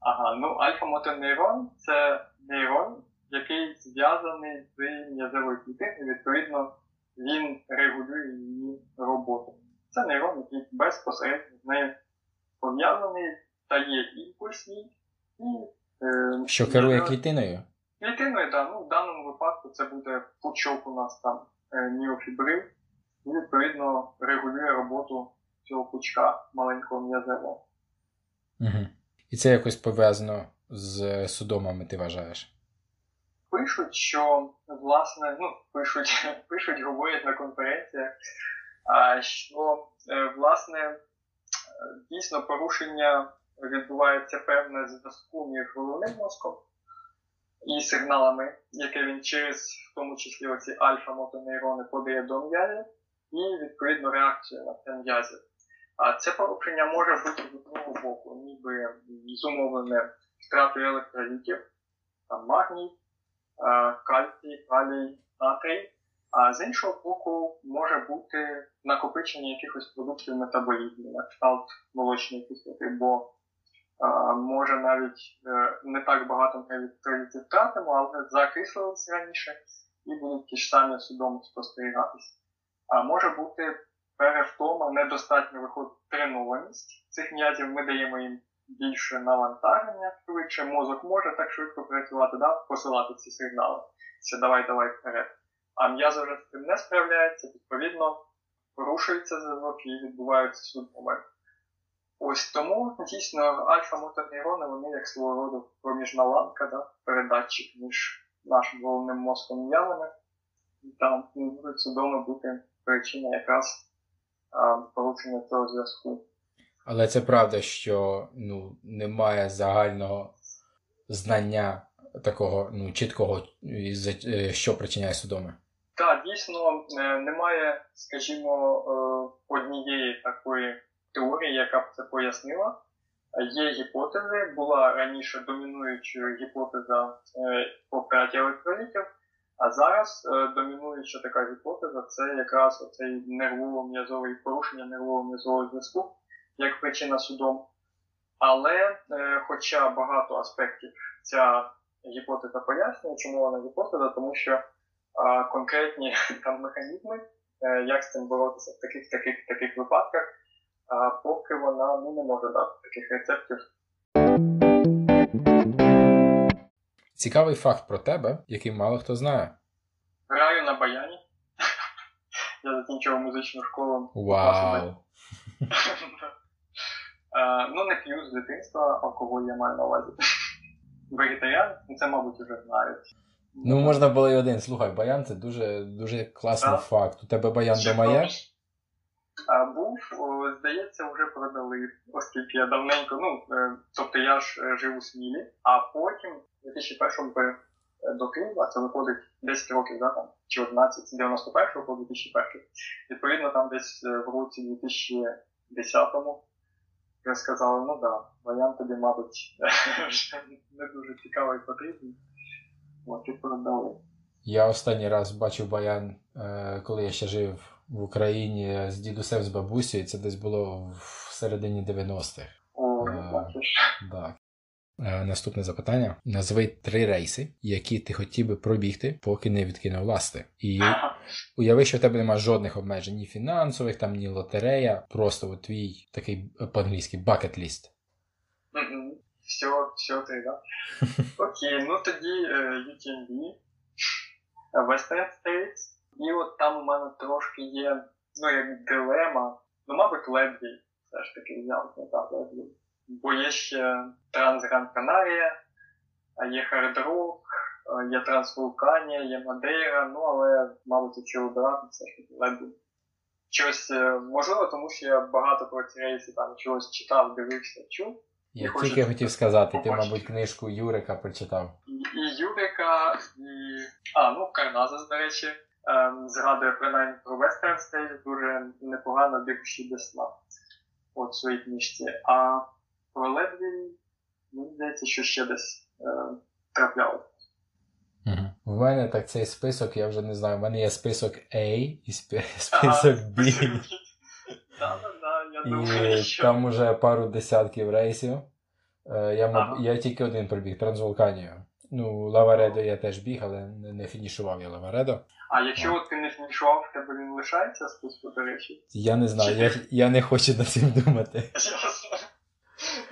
Ага, ну альфа-мотонейрон це нейрон, який зв'язаний з м'язовою клітиною, відповідно, він регулює її роботу. Це нейрон, який безпосередньо з нею пов'язаний, дає імпульсні і. Е, Що керує клітиною? Клітиною, так. Ну, в даному випадку це буде пучок у нас там е, ніофібрил, і відповідно регулює роботу цього пучка маленького м'язевого. Угу. І це якось пов'язано з судомами, ти вважаєш? Пишуть, що власне, ну пишуть, [laughs] пишуть, говорять на конференціях, що е, власне дійсно порушення відбувається певне зв'язку між головним мозком і сигналами, які він через в тому числі оці альфа-мотонейрони подає до м'язів, і відповідно реакцію на це м'язів. А це порушення може бути з одного боку, ніби зумовлене втратою електролітів, там магній, кальцій, калій, натрій. А з іншого боку, може бути накопичення якихось продуктів метаболізму, на кшталт молочної кислоти, бо а, може навіть е, не так багато навіть втратимо, але закислилися раніше і будуть ті ж самі судомо спостерігатися. А може бути перевтома, недостатньо виходить тренованість цих м'язів, ми даємо їм більше навантаження, швидше мозок може так швидко працювати, да? посилати ці сигнали. Що давай, давай вперед. А м'язи вже з цим не справляється, відповідно, порушується зв'язок і відбуваються судоми. Ось тому дійсно альфа-мотонейрони, вони як свого роду проміжна ланка, да? передатчик між нашим головним мозком м'язами. І там можуть судоми бути причина якраз а, порушення цього зв'язку. Але це правда, що ну, немає загального знання такого ну, чіткого, е, що причиняє судоми. Так, дійсно е, немає, скажімо, е, однієї такої теорії, яка б це пояснила. Є гіпотези, була раніше домінуючою гіпотеза по втраті електролітів, а зараз домінуюча така гіпотеза це якраз оцей нервово-м'язовий порушення нервово-м'язового зв'язку як причина судом. Але, е, хоча багато аспектів ця гіпотеза пояснює, чому вона гіпотеза, тому що е, конкретні [laughs] там механізми, е, як з цим боротися в таких таких таких випадках, е, поки вона ну, не може дати таких рецептів. Цікавий факт про тебе, який мало хто знає. Граю на баяні. [laughs] Я закінчив музичну школу. Вау! [laughs] Е, ну, не п'ю з дитинства, алкоголь я маю на увазі. [laughs] Вегетаріан, ну, це, мабуть, вже знають. Ну, можна було і один. Слухай, баян це дуже дуже класний так. факт. У тебе баян дома є? Був, здається, вже продали, оскільки я давненько, ну, е, тобто я ж е, жив у Смілі, а потім, у 2001 до Києва, це виходить 10 років, да, там, чи 11, з 91 по 2001. Відповідно, там десь в році 2010-му я сказала, ну да, варіант тобі, мабуть, [laughs] не дуже цікавий потрібний. От і продали. Я останній раз бачив баян, е, коли я ще жив в Україні з дідусем з бабусею, це десь було в середині 90-х. О, е, бачиш. Так. Е, наступне запитання: назви три рейси, які ти хотів би пробігти, поки не відкинув ласти. І [laughs] уяви, що в тебе немає жодних обмежень, ні фінансових, там, ні лотерея, просто от твій такий е, по-англійськи bucket list. Все, все ти, да? [laughs] Окей, ну тоді UTMB, Western States, І от там у мене трошки є, ну, як дилема. Ну, мабуть, Ледвій все ж таки взяв не так Ледвій. Бо є ще Трансгран Канарія, а є Хардрок, є Трансвулканія, є Мадейра, ну але, мабуть, якщо обирати, все ж таки. Щось можливо, тому що я багато про ці рейси там чогось читав, дивився, чув. Я і тільки хотів сказати, ти, мабуть, книжку Юрика прочитав. І, і Юрика, і. А, ну, Карназас, до речі, ем, згадує принаймні про Western State, дуже непогано бігущий Десна. От в своїй книжці. А про Ледві, мені здається, що ще десь е, трапляло. Угу. В мене так цей список, я вже не знаю, в мене є список A і [laughs] список B. Да, да, да, я і [laughs] там уже пару десятків рейсів. Е, я я тільки один пробіг Трансвулканію. Ну, Лаваредо я теж біг, але не, не фінішував я Лаваредо. А якщо от ти не фінішував, в тебе він лишається списку, до речі? Я не знаю, я я не хочу над цим думати. [laughs] Ясно.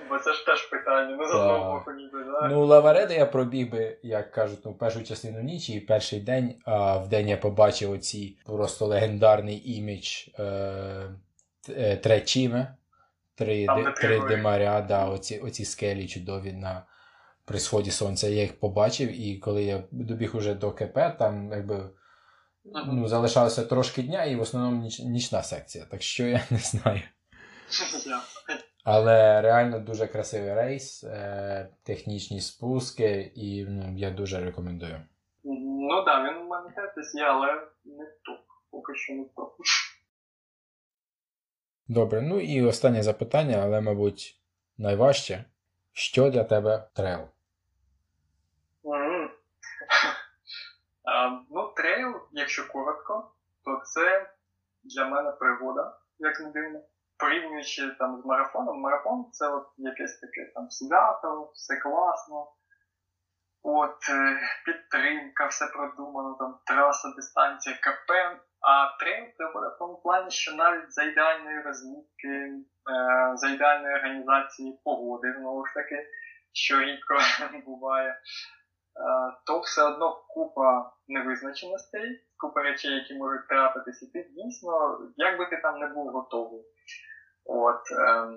Бо це ж теж питання, ну з одного боку ніби, да? Ну, Лаваредо я пробіг би, як кажуть, ну, першу частину нічі і перший день, а в день я побачив оці просто легендарний імідж е, Тречіме. Три, три демаря, да, оці, оці скелі чудові на при сході сонця. Я їх побачив, і коли я добіг уже до КП, там якби uh-huh. ну, залишалося трошки дня, і в основному ніч, нічна секція, так що я не знаю. Але реально дуже красивий рейс, е, технічні спуски, і ну, я дуже рекомендую. Ну так, да, він у мене теж є, але не топ. Поки що не топ. Добре, ну і останнє запитання, але, мабуть, найважче. Що для тебе трейл? Mm-hmm. [laughs] ну, трейл, якщо коротко, то це для мене пригода, як не дивно. Порівнюючи там з марафоном, марафон це от якесь таке там свято, все класно. От, е, підтримка, все продумано, там траса, дистанція, КП. А трейл пригода в тому плані, що навіть за ідеальної розмітки, е, за ідеальної організації погоди, знову ж таки, що рідко [laughs] буває, е, то все одно купа невизначеностей, купа речей, які можуть трапитися, ти дійсно, як би ти там не був готовий. От, е,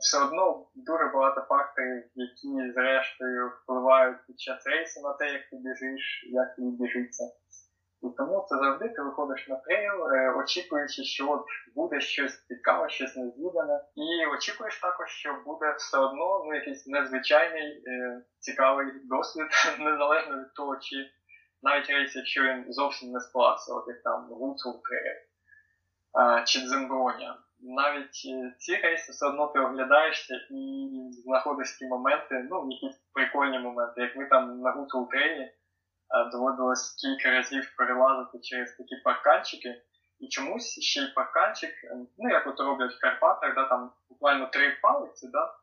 все одно дуже багато факторів, які зрештою впливають під час рейсу на те, як ти біжиш, як тобі біжиться. І тому це завжди ти виходиш на трейл, е, очікуючи, що от буде щось цікаве, щось незвідане. І очікуєш також, що буде все одно ну, якийсь незвичайний е, цікавий досвід, [laughs] незалежно від того, чи навіть рейс, якщо він зовсім не склався, от як там Гуцул чи Дземброня. Навіть е, ці рейси все одно ти оглядаєшся і знаходиш ті моменти, ну, якісь прикольні моменти, як ми там на Гуцул Трейлі доводилось кілька разів перелазити через такі парканчики. І чомусь ще й парканчик, ем, ну як от роблять в Карпатах, да, там буквально три палиці, да,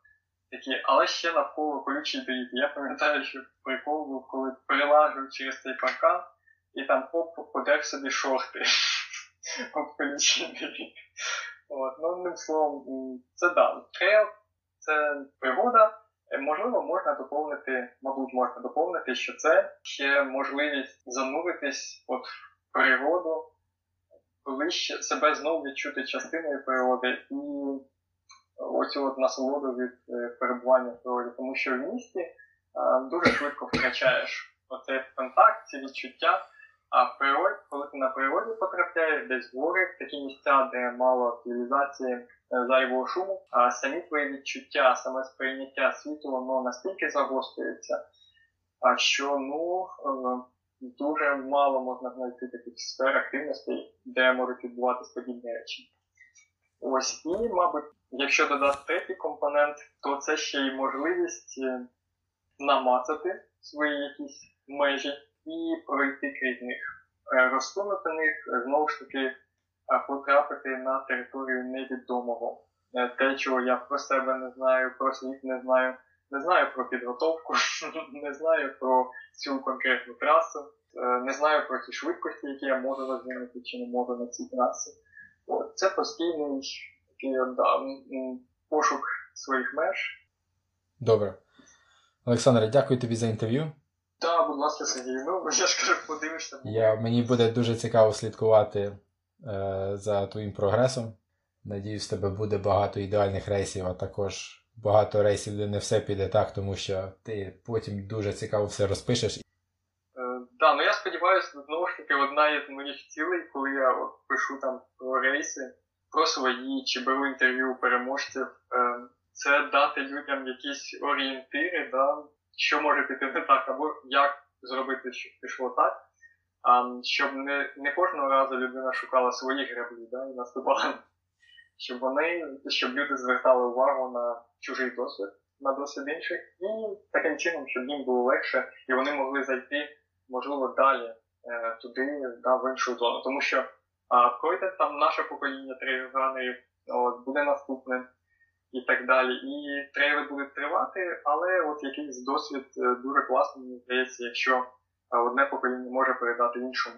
такі, але ще навколо колючі доріги. Я пам'ятаю, що прикол був, коли перелажив через цей паркан, і там оп, подер собі шорти [laughs] об колючі доріги. От, ну, одним словом, це да, трейл, це пригода. Е, можливо, можна доповнити, мабуть, можна доповнити, що це ще можливість зануритись от в природу, ближче себе знову відчути частиною природи і оцю от насолоду від е, перебування в природі, тому що в місті дуже швидко втрачаєш оцей контакт, ці відчуття. А в природі, коли ти на природі потрапляєш, десь в гори, такі місця, де мало цивілізації, Е, зайвого шуму, а самі твої відчуття, саме сприйняття світу, воно настільки загострюється, що ну е, дуже мало можна знайти таких сфер активностей, де можуть відбуватися подібні речі. Ось і, мабуть, якщо додати третій компонент, то це ще й можливість е, намацати свої якісь межі і пройти крізь них, розсунути них знову ж таки потрапити на територію невідомого. Е, те, чого я про себе не знаю, про світ не знаю, не знаю про підготовку, [laughs] не знаю про цю конкретну трасу, е, не знаю про ті швидкості, які я можу розвинути чи не можу на цій трасі. Це постійний такий да, пошук своїх меж. Добре. Олександре, дякую тобі за інтерв'ю. Так, будь ласка, Сергій, ну я ж кажу, подивишся. Я, Мені буде дуже цікаво слідкувати е, за твоїм прогресом. Надіюсь, в тебе буде багато ідеальних рейсів, а також багато рейсів, де не все піде так, тому що ти потім дуже цікаво все розпишеш. Так, е, да, ну я сподіваюся, знову ж таки, одна із моїх цілей, коли я от пишу там про рейси, про свої чи беру інтерв'ю переможців, е, це дати людям якісь орієнтири, да, що може піти не так, або як зробити, щоб пішло так, щоб не не кожного разу людина шукала свої греблі да, і наступала. Щоб вони, щоб люди звертали увагу на чужий досвід, на досвід інших, і таким чином, щоб їм було легше, і вони могли зайти, можливо, далі е, туди, да, в іншу зону. Тому що а, пройде там наше покоління тригранерів, буде наступне і так далі. І трейли будуть тривати, але от якийсь досвід е, дуже класний, мені здається, якщо е, одне покоління може передати іншому.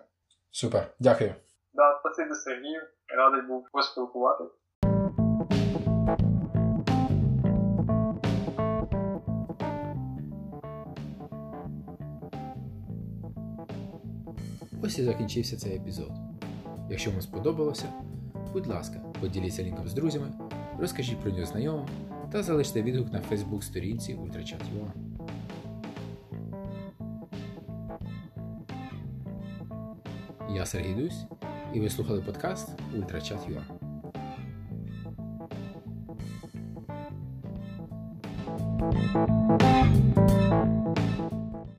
Супер, дякую. Да, спасибі Сергію, радий був поспілкуватися. Ось і закінчився цей епізод. Якщо вам сподобалося, будь ласка, поділіться лінком з друзями розкажіть про нього знайомим та залиште відгук на фейсбук сторінці Ультрачат.ua. Я Сергій Дусь, і ви слухали подкаст Ультрачат.ua.